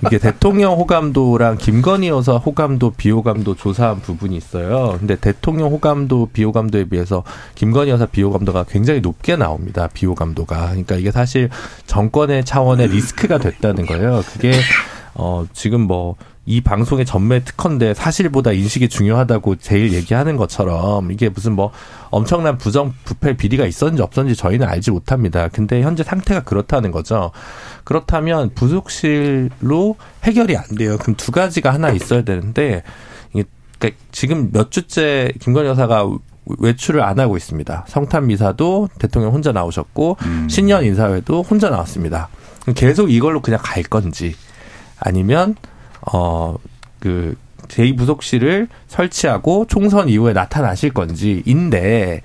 이게 대통령 호감도랑 김건희 여사 호감도 비호감도 조사한 부분이 있어요. 근데 대통령 호감도 비호감도에 비해서 김건희 여사 비호감도가 굉장히 높게 나옵니다. 비호감도가. 그러니까 이게 사실 정권의 차원의 리스크가 됐다는 거예요. 그게 어 지금 뭐 이 방송의 전매 특허인데 사실보다 인식이 중요하다고 제일 얘기하는 것처럼 이게 무슨 뭐 엄청난 부정 부패 비리가 있었는지 없었는지 저희는 알지 못합니다. 근데 현재 상태가 그렇다는 거죠. 그렇다면 부속실로 해결이 안 돼요. 그럼 두 가지가 하나 있어야 되는데 이게 그러니까 지금 몇 주째 김건희 여사가 외출을 안 하고 있습니다. 성탄 미사도 대통령 혼자 나오셨고 음. 신년 인사회도 혼자 나왔습니다. 계속 이걸로 그냥 갈 건지 아니면 어그 제2부속실을 설치하고 총선 이후에 나타나실 건지인데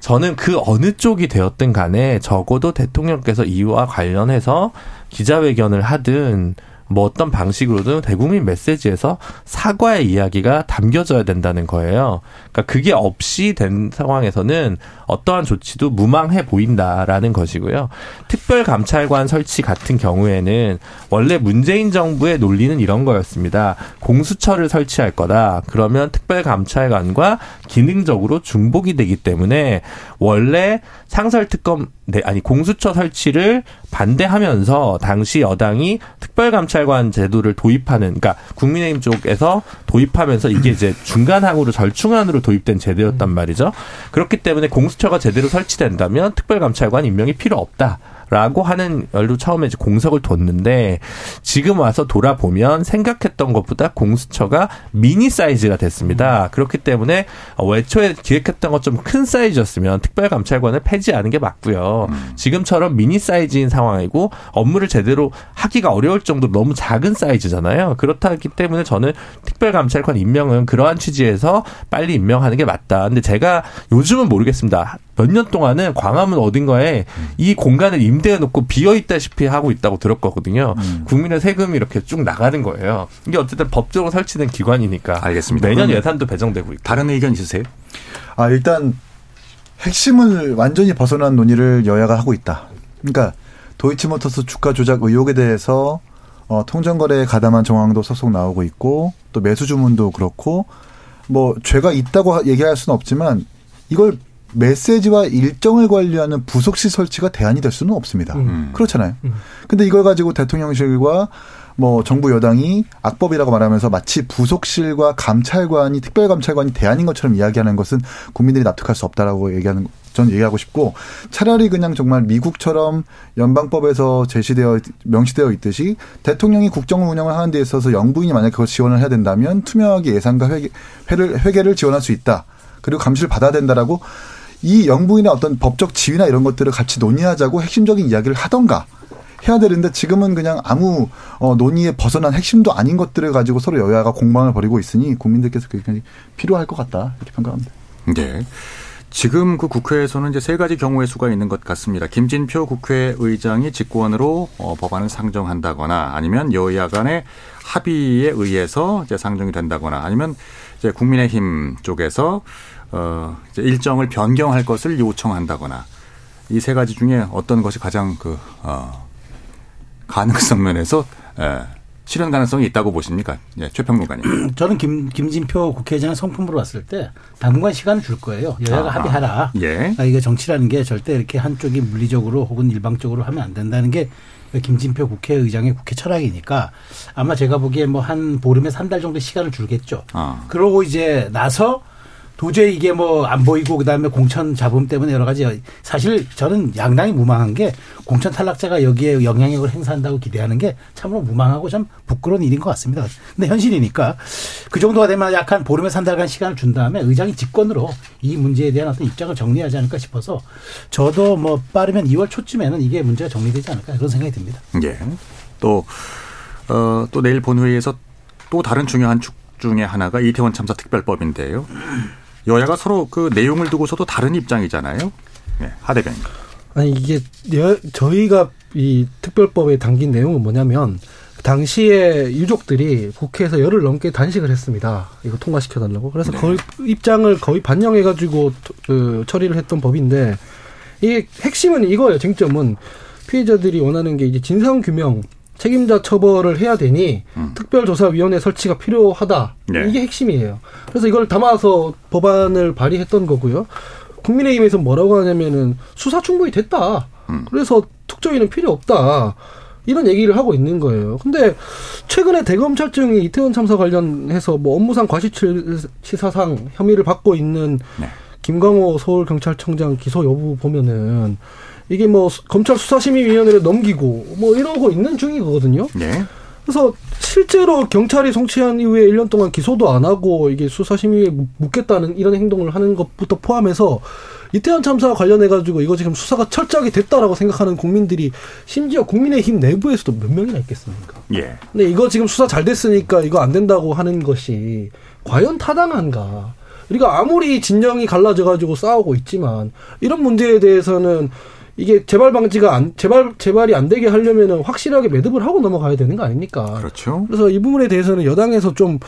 저는 그 어느 쪽이 되었든 간에 적어도 대통령께서 이와 관련해서 기자회견을 하든 뭐 어떤 방식으로든 대국민 메시지에서 사과의 이야기가 담겨져야 된다는 거예요. 그러니까 그게 없이 된 상황에서는 어떠한 조치도 무망해 보인다라는 것이고요. 특별감찰관 설치 같은 경우에는 원래 문재인 정부의 논리는 이런 거였습니다. 공수처를 설치할 거다. 그러면 특별감찰관과 기능적으로 중복이 되기 때문에 원래 상설특검 네, 아니 공수처 설치를 반대하면서 당시 여당이 특별감찰관 제도를 도입하는 그러니까 국민의힘 쪽에서 도입하면서 이게 이제 중간항으로 절충안으로 도입된 제도였단 말이죠. 그렇기 때문에 공수처 가 제대로 설치된다면 특별감찰관 임명이 필요 없다. 라고 하는 열로 처음에 이제 공석을 뒀는데 지금 와서 돌아보면 생각했던 것보다 공수처가 미니 사이즈가 됐습니다. 그렇기 때문에 외초에 기획했던 것 좀 큰 사이즈였으면 특별감찰관을 폐지하는 게 맞고요. 지금처럼 미니 사이즈인 상황이고 업무를 제대로 하기가 어려울 정도로 너무 작은 사이즈잖아요. 그렇다기 때문에 저는 특별감찰관 임명은 그러한 취지에서 빨리 임명하는 게 맞다. 근데 제가 요즘은 모르겠습니다. 몇 년 동안은 광화문 어딘가에 이 공간을 임 대해 놓고 비어 있다시피 하고 있다고 들었거든요. 국민의 세금이 이렇게 쭉 나가는 거예요. 이게 어쨌든 법적으로 설치된 기관이니까 알겠습니다. 매년 예산도 배정되고 있고. 다른 의견 있으세요? 아, 일단 핵심을 완전히 벗어난 논의를 여야가 하고 있다. 그러니까 도이치모터스 주가 조작 의혹에 대해서 어, 통정거래에 가담한 정황도 소속 나오고 있고 또 매수 주문도 그렇고 뭐 죄가 있다고 하- 얘기할 수는 없지만 이걸 메시지와 일정을 관리하는 부속실 설치가 대안이 될 수는 없습니다. 음. 그렇잖아요. 근데 이걸 가지고 대통령실과 뭐 정부 여당이 악법이라고 말하면서 마치 부속실과 감찰관이 특별감찰관이 대안인 것처럼 이야기하는 것은 국민들이 납득할 수 없다라고 얘기하는 전 얘기하고 싶고 차라리 그냥 정말 미국처럼 연방법에서 제시되어 명시되어 있듯이 대통령이 국정 운영을 하는 데 있어서 영부인이 만약 그걸 지원을 해야 된다면 투명하게 예산과 회계, 회를, 회계를 지원할 수 있다. 그리고 감시를 받아야 된다라고 이 영부인의 어떤 법적 지위나 이런 것들을 같이 논의하자고 핵심적인 이야기를 하던가 해야 되는데 지금은 그냥 아무 어, 논의에 벗어난 핵심도 아닌 것들을 가지고 서로 여야가 공방을 벌이고 있으니 국민들께서 굉장히 필요할 것 같다 이렇게 평가합니다. 네. 지금 그 국회에서는 이제 세 가지 경우의 수가 있는 것 같습니다. 김진표 국회의장이 직권으로 어, 법안을 상정한다거나 아니면 여야 간의 합의에 의해서 이제 상정이 된다거나 아니면 이제 국민의힘 쪽에서 어, 이제 일정을 변경할 것을 요청한다거나 이 세 가지 중에 어떤 것이 가장 그, 어, 가능성 면에서 예, 실현 가능성이 있다고 보십니까? 예, 최평론가님. (clears throat) 저는 김, 김진표 국회의장의 성품으로 봤을 때 당분간 시간을 줄 거예요. 여야가 아하. 합의하라. 예. 아, 이게 정치라는 게 절대 이렇게 한쪽이 물리적으로 혹은 일방적으로 하면 안 된다는 게 김진표 국회의장의 국회 철학이니까 아마 제가 보기에 뭐 한 보름에서 한달 정도 시간을 줄겠죠. 아. 그러고 이제 나서 도저히 이게 뭐 안 보이고 그다음에 공천 잡음 때문에 여러 가지 사실 저는 양당이 무망한 게 공천 탈락자가 여기에 영향력을 행사한다고 기대하는 게 참으로 무망하고 참 부끄러운 일인 것 같습니다. 근데 현실이니까 그 정도가 되면 약한 보름에서 한 달간 시간을 준 다음에 의장이 직권으로 이 문제에 대한 어떤 입장을 정리하지 않을까 싶어서 저도 뭐 빠르면 2월 초쯤에는 이게 문제가 정리되지 않을까 그런 생각이 듭니다. 예. 또, 어, 또 내일 본회의에서 또 다른 중요한 축 중에 하나가 이태원 참사 특별법인데요. 여야가 서로 그 내용을 두고서도 다른 입장이잖아요. 예, 하 대변인. 아니 이게 여- 저희가 이 특별법에 담긴 내용은 뭐냐면 당시에 유족들이 국회에서 열흘 넘게 단식을 했습니다. 이거 통과시켜 달라고. 그래서 거의 입장을 거의 반영해 가지고 그 처리를 했던 법인데 이게 핵심은 이거예요. 쟁점은 피해자들이 원하는 게 이제 진상 규명 책임자 처벌을 해야 되니 특별조사위원회 설치가 필요하다. 네. 이게 핵심이에요. 그래서 이걸 담아서 법안을 발의했던 거고요. 국민의힘에서 뭐라고 하냐면은 수사 충분히 됐다. 음. 그래서 특조위는 필요 없다. 이런 얘기를 하고 있는 거예요. 근데 최근에 대검찰청이 이태원 참사 관련해서 뭐 업무상 과실치사상 혐의를 받고 있는 네. 김광호 서울경찰청장 기소 여부 보면은 이게 뭐 수- 검찰 수사심의위원회를 넘기고 뭐 이러고 있는 중이거든요. 예. 그래서 실제로 경찰이 송치한 이후에 1년 동안 기소도 안 하고 이게 수사심의에 묻겠다는 이런 행동을 하는 것부터 포함해서 이태원 참사 관련해 가지고 이거 지금 수사가 철저하게 됐다라고 생각하는 국민들이 심지어 국민의힘 내부에서도 몇 명이나 있겠습니까? 예. 근데 이거 지금 수사 잘 됐으니까 이거 안 된다고 하는 것이 과연 타당한가? 우리가 아무리 진영이 갈라져 가지고 싸우고 있지만 이런 문제에 대해서는 이게 재발 방지가 안 재발 재발이 안 되게 하려면은 확실하게 매듭을 하고 넘어가야 되는 거 아닙니까? 그렇죠. 그래서 이 부분에 대해서는 여당에서 좀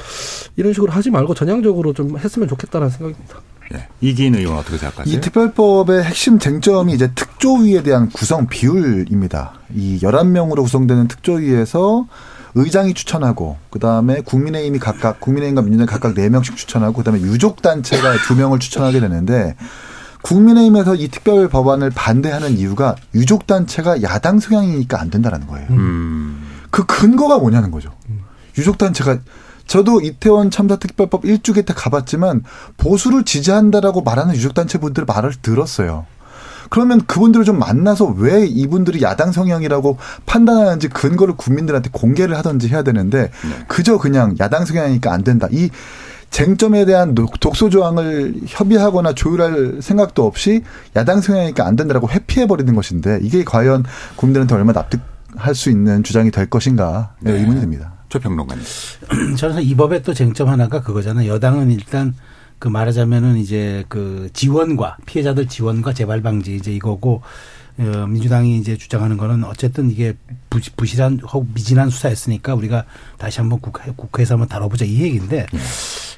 이런 식으로 하지 말고 전향적으로 좀 했으면 좋겠다는 생각입니다. 예. 이기인 의원 어떻게 생각하세요? 이 특별법의 핵심 쟁점이 이제 특조위에 대한 구성 비율입니다. 이 11명으로 구성되는 특조위에서 의장이 추천하고 그다음에 국민의힘이 각각 국민의힘과 민주당 각각 4명씩 추천하고 그다음에 유족 단체가 2명을 추천하게 되는데 국민의힘에서 이 특별 법안을 반대하는 이유가 유족 단체가 야당 성향이니까 안 된다라는 거예요. 음. 그 근거가 뭐냐는 거죠. 유족 단체가 저도 이태원 참사 특별법 일주기 때 가봤지만 보수를 지지한다라고 말하는 유족 단체 분들 말을 들었어요. 그러면 그분들을 좀 만나서 왜 이분들이 야당 성향이라고 판단하는지 근거를 국민들한테 공개를 하든지 해야 되는데 그저 그냥 야당 성향이니까 안 된다. 이 쟁점에 대한 독- 독소 조항을 협의하거나 조율할 생각도 없이 야당 성향이니까 안 된다라고 회피해 버리는 것인데 이게 과연 국민들한테 얼마나 납득할 수 있는 주장이 될 것인가 네, 네. 의문이 듭니다. 최평론가님. (clears throat) 저는 이 법의 또 쟁점 하나가 그거잖아요. 여당은 일단 그 말하자면은 이제 그 지원과 피해자들 지원과 재발 방지 이제 이거고 어, 민주당이 이제 주장하는 거는 어쨌든 이게 부, 부실한 혹 미진한 수사였으니까 우리가 다시 한번 국회, 국회에서 한번 다뤄보자 이 얘기인데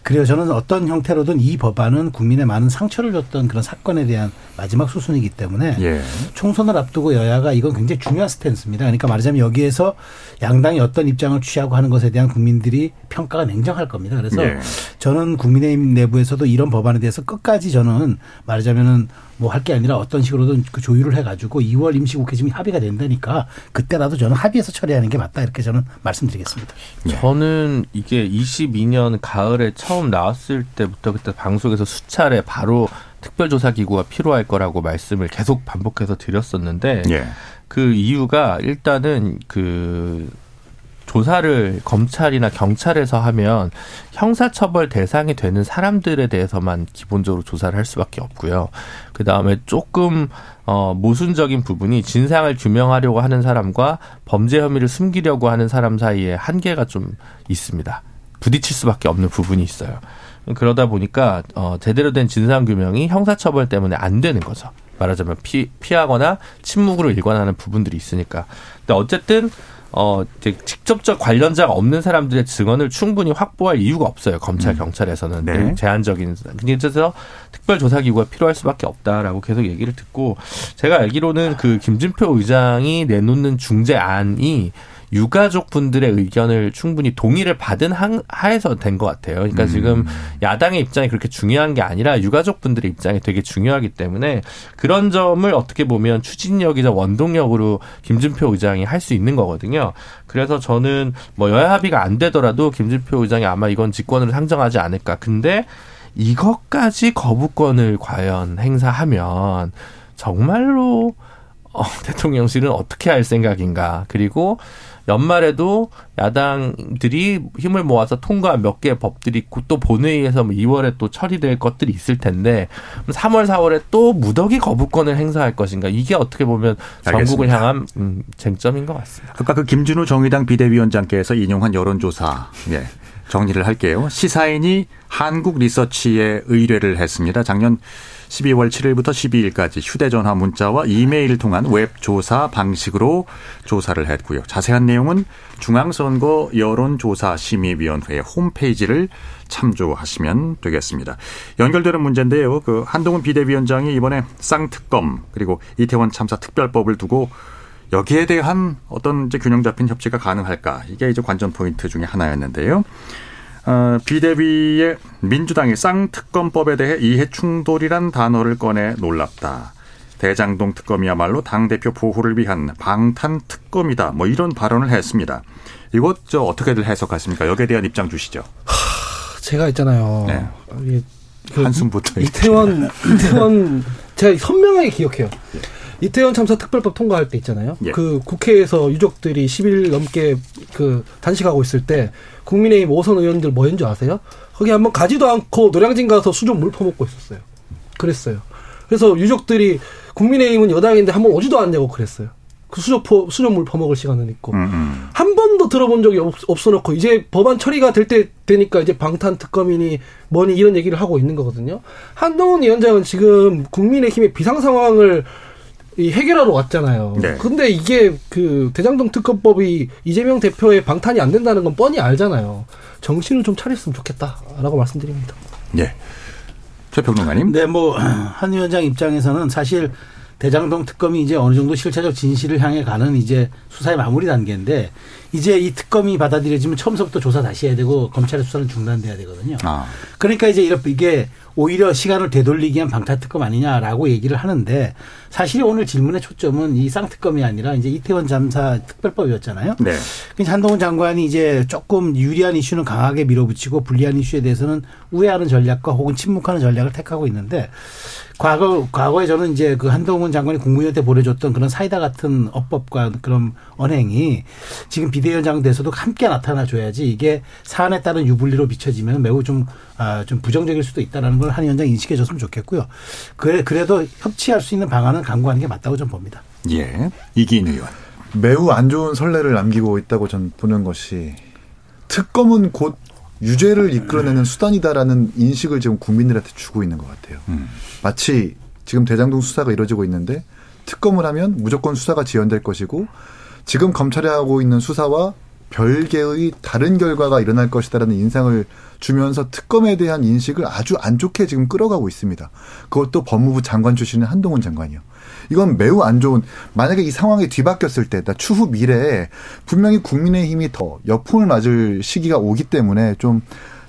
그래요. 저는 어떤 형태로든 이 법안은 국민에 많은 상처를 줬던 그런 사건에 대한 마지막 수순이기 때문에 예. 총선을 앞두고 여야가 이건 굉장히 중요한 스탠스입니다. 그러니까 말하자면 여기에서 양당이 어떤 입장을 취하고 하는 것에 대한 국민들이 평가가 냉정할 겁니다. 그래서 예. 저는 국민의힘 내부에서도 이런 법안에 대해서 끝까지 저는 말하자면은 뭐 할 게 아니라 어떤 식으로든 그 조율을 해가지고 2월 임시국회 지금 합의가 된다니까 그때라도 저는 합의해서 처리하는 게 맞다 이렇게 저는 말씀드리겠습니다. 저는 이게 22년 가을에 처음 나왔을 때부터 그때 방송에서 수차례 바로 특별조사기구가 필요할 거라고 말씀을 계속 반복해서 드렸었는데 예. 그 이유가 일단은 그 조사를 검찰이나 경찰에서 하면 형사처벌 대상이 되는 사람들에 대해서만 기본적으로 조사를 할 수밖에 없고요. 그 다음에 조금 어 모순적인 부분이 진상을 규명하려고 하는 사람과 범죄 혐의를 숨기려고 하는 사람 사이에 한계가 좀 있습니다. 부딪힐 수밖에 없는 부분이 있어요. 그러다 보니까 어 제대로 된 진상 규명이 형사처벌 때문에 안 되는 거죠. 말하자면 피, 피하거나 침묵으로 일관하는 부분들이 있으니까. 근데 어쨌든 어 직접적 관련자가 없는 사람들의 증언을 충분히 확보할 이유가 없어요. 검찰 경찰에서는 네. 늘 제한적인. 그래서 특별조사기구가 필요할 수밖에 없다라고 계속 얘기를 듣고 제가 알기로는 그 김진표 의장이 내놓는 중재안이 유가족 분들의 의견을 충분히 동의를 받은 한- 하에서 된 것 같아요. 그러니까 지금 야당의 입장이 그렇게 중요한 게 아니라 유가족 분들의 입장이 되게 중요하기 때문에 그런 점을 어떻게 보면 추진력이자 원동력으로 김진표 의장이 할 수 있는 거거든요. 그래서 저는 뭐 여야 합의가 안 되더라도 김진표 의장이 아마 이건 직권으로 상정하지 않을까. 근데 이것까지 거부권을 과연 행사하면 정말로 어, (laughs) 대통령실은 어떻게 할 생각인가. 그리고 연말에도 야당들이 힘을 모아서 통과한 몇 개의 법들이 있고 또 본회의에서 2월에 또 처리될 것들이 있을 텐데 3월, 4월에 또 무더기 거부권을 행사할 것인가. 이게 어떻게 보면 전국을 알겠습니다. 향한 음, 쟁점인 것 같습니다. 아까 그 김준우 정의당 비대위원장께서 인용한 여론조사 예, 정리를 할게요. 시사인이 한국 리서치에 의뢰를 했습니다. 작년 12월 7일부터 12일까지 휴대전화 문자와 이메일 통한 웹 조사 방식으로 조사를 했고요. 자세한 내용은 중앙선거 여론조사심의위원회 홈페이지를 참조하시면 되겠습니다. 연결되는 문제인데요. 그 한동훈 비대위원장이 이번에 쌍특검 그리고 이태원 참사 특별법을 두고 여기에 대한 어떤 이제 균형 잡힌 협치가 가능할까 이게 이제 관전 포인트 중에 하나였는데요. 어, 비대위의 민주당이 쌍특검법에 대해 이해 충돌이란 단어를 꺼내 놀랍다. 대장동 특검이야말로 당 대표 보호를 위한 방탄 특검이다. 뭐 이런 발언을 했습니다. 이것 저 어떻게들 해석하십니까? 여기에 대한 입장 주시죠. 제가 있잖아요. 네. 그 한숨부터 이태원 이태원 제가 선명하게 기억해요. 이태원 참사 특별법 통과할 때 있잖아요. 예. 그 국회에서 유족들이 10일 넘게 그 단식하고 있을 때 국민의힘 오선 의원들 줄 아세요? 거기 한번 가지도 않고 노량진 가서 수족 물 퍼먹고 있었어요. 그랬어요. 그래서 유족들이 국민의힘은 여당인데 한번 오지도 않냐고 그랬어요. 그 수족 포, 수족물 퍼먹을 시간은 있고 음, 음. 한 번도 들어본 적이 없, 없어놓고 이제 법안 처리가 될 때 되니까 이제 방탄 특검이니 뭐니 이런 얘기를 하고 있는 거거든요. 한동훈 위원장은 지금 국민의힘의 비상 상황을 이 해결하러 왔잖아요. 네. 근데 이게 그 대장동 특검법이 이재명 대표의 방탄이 안 된다는 건 뻔히 알잖아요. 정신을 좀 차렸으면 좋겠다라고 말씀드립니다. 예. 최평론가님. 근데 뭐한 위원장 입장에서는 사실 대장동 특검이 이제 어느 정도 실체적 진실을 향해 가는 이제 수사의 마무리 단계인데 이제 이 특검이 받아들여지면 처음부터 조사 다시 해야 되고 검찰의 수사는 중단돼야 되거든요. 아, 그러니까 이제 이렇게 이게 오히려 시간을 되돌리기 위한 방탄 특검 아니냐라고 얘기를 하는데 사실 오늘 질문의 초점은 이 쌍특검이 아니라 이제 이태원 잠사 특별법이었잖아요. 네. 그래서 한동훈 장관이 이제 조금 유리한 이슈는 강하게 밀어붙이고 불리한 이슈에 대해서는 우회하는 전략과 혹은 침묵하는 전략을 택하고 있는데 과거 과거에 저는 이제 그 한동훈 장관이 국무위원한테 보내줬던 그런 사이다 같은 어법과 그런 언행이 지금 비대위원장 돼서도 함께 나타나 줘야지 이게 사안에 따른 유불리로 비춰지면 매우 좀 아, 좀 부정적일 수도 있다라는 걸한 위원장 인식해 줬으면 좋겠고요. 그래 그래도 협치할 수 있는 방안은 강구하는 게 맞다고 좀 봅니다. 예. 이기인 의원. 매우 안 좋은 선례를 남기고 있다고 전 보는 것이 특검은 곧 유죄를 이끌어내는 수단이다라는 인식을 지금 국민들한테 주고 있는 것 같아요. 음. 마치 지금 대장동 수사가 이루어지고 있는데 특검을 하면 무조건 수사가 지연될 것이고 지금 검찰이 하고 있는 수사와 별개의 다른 결과가 일어날 것이다라는 인상을 주면서 특검에 대한 인식을 아주 안 좋게 지금 끌어가고 있습니다. 그것도 법무부 장관 출신의 한동훈 장관이요. 이건 매우 안 좋은 만약에 이 상황이 뒤바뀌었을 때 추후 미래에 분명히 국민의힘이 더 역풍을 맞을 시기가 오기 때문에 좀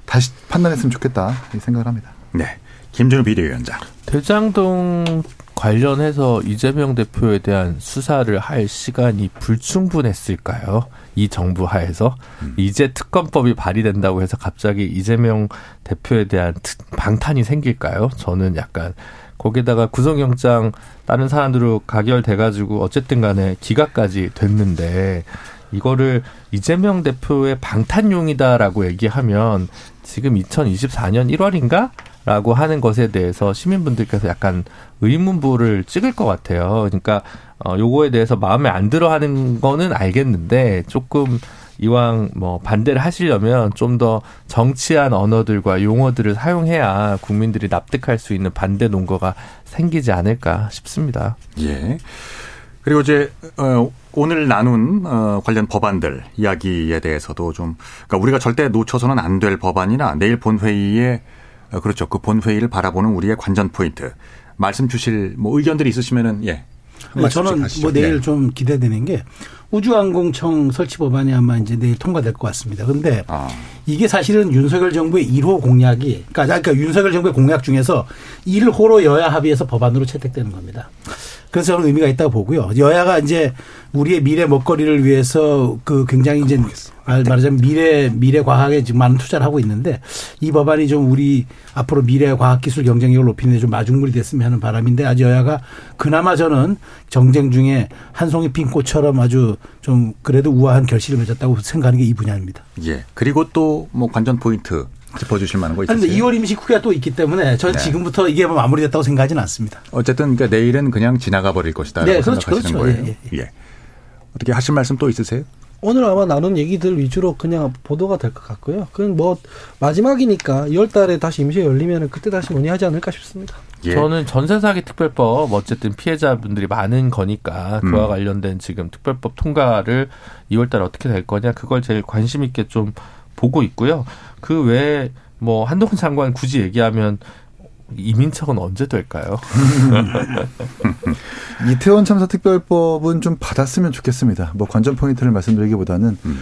다시 판단했으면 좋겠다 이 생각을 합니다. 네. 김준우 비대위원장. 대장동 관련해서 이재명 대표에 대한 수사를 할 시간이 불충분했을까요? 이 정부 하에서 음. 이제 특검법이 발의된다고 해서 갑자기 이재명 대표에 대한 특- 방탄이 생길까요? 저는 약간 거기다가 구속영장 다른 사람들로 가결돼 가지고 어쨌든 간에 기각까지 됐는데 이거를 이재명 대표의 방탄용이다라고 얘기하면 지금 2024년 1월인가? 라고 하는 것에 대해서 시민분들께서 약간 의문부를 찍을 것 같아요. 그러니까 어 요거에 대해서 마음에 안 들어 하는 거는 알겠는데 조금 이왕 뭐 반대를 하시려면 좀 더 정치한 언어들과 용어들을 사용해야 국민들이 납득할 수 있는 반대 논거가 생기지 않을까 싶습니다. 예. 그리고 이제 어, 오늘 나눈 어, 관련 법안들 이야기에 대해서도 좀 그러니까 우리가 절대 놓쳐서는 안 될 법안이나 내일 본회의에 어, 그렇죠 그 본회의를 바라보는 우리의 관전 포인트 말씀 주실 뭐 의견들이 있으시면은 예. 한 네, 저는 하시죠. 뭐 내일 네. 좀 기대되는 게 우주항공청 설치 법안이 아마 이제 내일 통과될 것 같습니다. 근데 아, 이게 사실은 윤석열 정부의 1호 공약이 그러니까, 그러니까 윤석열 정부의 공약 중에서 1호로 여야 합의해서 법안으로 채택되는 겁니다. 그래서 저는 의미가 있다고 보고요. 여야가 이제 우리의 미래 먹거리를 위해서 그 굉장히 이제 말- 말하자면 미래 미래 과학에 지금 많은 투자를 하고 있는데 이 법안이 좀 우리 앞으로 미래 과학 기술 경쟁력을 높이는 데 좀 마중물이 됐으면 하는 바람인데 아주 여야가 그나마 저는 정쟁 중에 한 송이 핀 꽃처럼 아주 좀 그래도 우아한 결실을 맺었다고 생각하는 게 이 분야입니다. 예. 그리고 또 뭐 관전 포인트 짚어주실 만한 거 있으세요? 그런데 2월 임시국회가 또 있기 때문에 저는 네. 지금부터 이게 마무리됐다고 생각하지는 않습니다. 어쨌든 그러니까 내일은 그냥 지나가 버릴 것이다라고 네, 그렇죠, 생각하시는 그렇죠. 거예요. 예, 예. 어떻게 하실 말씀 또 있으세요? 오늘 아마 나눈 얘기들 위주로 그냥 보도가 될 것 같고요. 그건 뭐 마지막이니까 2월 달에 다시 임시 열리면 그때 다시 논의하지 않을까 싶습니다. 예. 저는 전세 사기 특별법 어쨌든 피해자분들이 많은 거니까 그와 음. 관련된 지금 특별법 통과를 2월 달에 어떻게 될 거냐 그걸 제일 관심 있게 좀 보고 있고요. 그 외에 뭐 한동훈 장관 굳이 얘기하면 이민척은 언제 될까요? (laughs) 이태원 참사 특별법은 좀 받았으면 좋겠습니다. 뭐 관전 포인트를 말씀드리기보다는 음.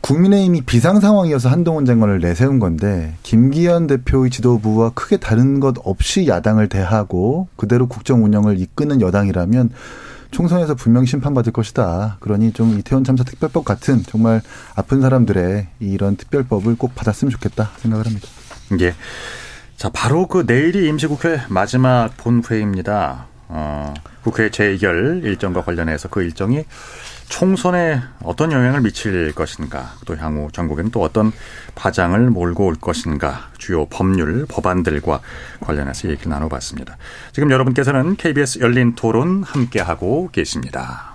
국민의힘이 비상 상황이어서 한동훈 장관을 내세운 건데 김기현 대표의 지도부와 크게 다른 것 없이 야당을 대하고 그대로 국정 운영을 이끄는 여당이라면 총선에서 분명 심판받을 것이다. 그러니 좀 이태원 참사 특별법 같은 정말 아픈 사람들의 이런 특별법을 꼭 받았으면 좋겠다 생각을 합니다. 예. 자, 바로 그 내일이 임시국회 마지막 본회의입니다. 어, 국회 재의결 일정과 관련해서 그 일정이 총선에 어떤 영향을 미칠 것인가, 또 향후 전국에는 또 어떤 파장을 몰고 올 것인가, 주요 법률, 법안들과 관련해서 얘기를 나눠봤습니다. 지금 여러분께서는 KBS 열린 토론 함께하고 계십니다.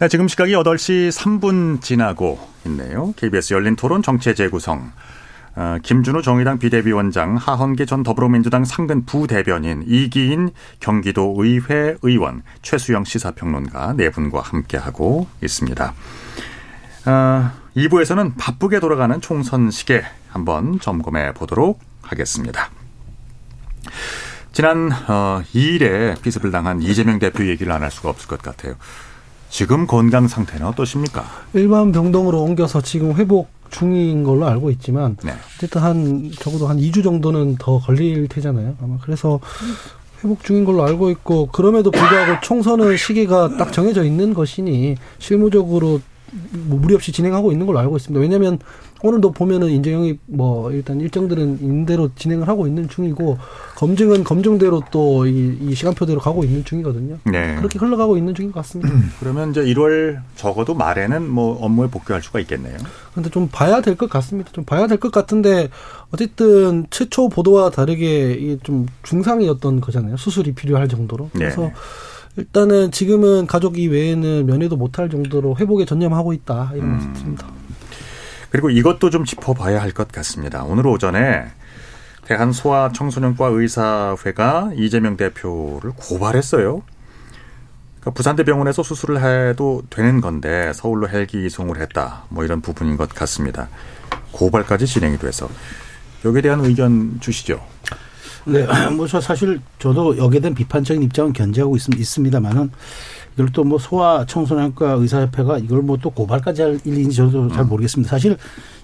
네, 지금 시각이 8시 3분 지나고 있네요. KBS 열린 토론 정체 재구성. 어, 김준우 정의당 비대위원장, 하헌기 전 더불어민주당 상근 부대변인, 이기인 경기도 의회 의원, 최수영 시사평론가 네 분과 함께하고 있습니다. 어, 2부에서는 바쁘게 돌아가는 총선 시계 한번 점검해 보도록 하겠습니다. 지난 어, 2일에 피습을 당한 이재명 대표 얘기를 안 할 수가 없을 것 같아요. 지금 건강 상태는 어떠십니까? 일반 병동으로 옮겨서 지금 회복 중인 걸로 알고 있지만 네. 어쨌든 한 적어도 한 2주 정도는 더 걸릴 테잖아요. 아마 그래서 회복 중인 걸로 알고 있고 그럼에도 불구하고 총선은 시기가 딱 정해져 있는 것이니 실무적으로 뭐 무리 없이 진행하고 있는 걸로 알고 있습니다. 왜냐하면 오늘도 보면은 인재영이 뭐 일단 일정들은 인대로 진행을 하고 있는 중이고 검증은 검증대로 또이 이 시간표대로 가고 있는 중이거든요. 네. 그렇게 흘러가고 있는 중인 것 같습니다. (clears throat) 그러면 이제 1월 적어도 말에는 뭐 업무에 복귀할 수가 있겠네요. 근데 좀 봐야 될 것 같습니다. 좀 봐야 될 것 같은데 어쨌든 최초 보도와 다르게 이게 좀 중상이었던 거잖아요. 수술이 필요할 정도로. 그래서 네. 일단은 지금은 가족 이외에는 면회도 못할 정도로 회복에 전념하고 있다 이런 음. 말씀입니다. 그리고 이것도 좀 짚어봐야 할 것 같습니다. 오늘 오전에 대한 소아 청소년과 의사회가 이재명 대표를 고발했어요. 그러니까 부산대병원에서 수술을 해도 되는 건데 서울로 헬기 이송을 했다. 뭐 이런 부분인 것 같습니다. 고발까지 진행이 돼서 여기에 대한 의견 주시죠. 네, (clears throat) 뭐 저 사실 저도 여기에 대한 비판적인 입장은 견제하고 있, 있습니다만은 이걸 또 뭐 소아 청소년과 의사협회가 이걸 뭐 또 고발까지 할 일인지 저도 잘 모르겠습니다. 사실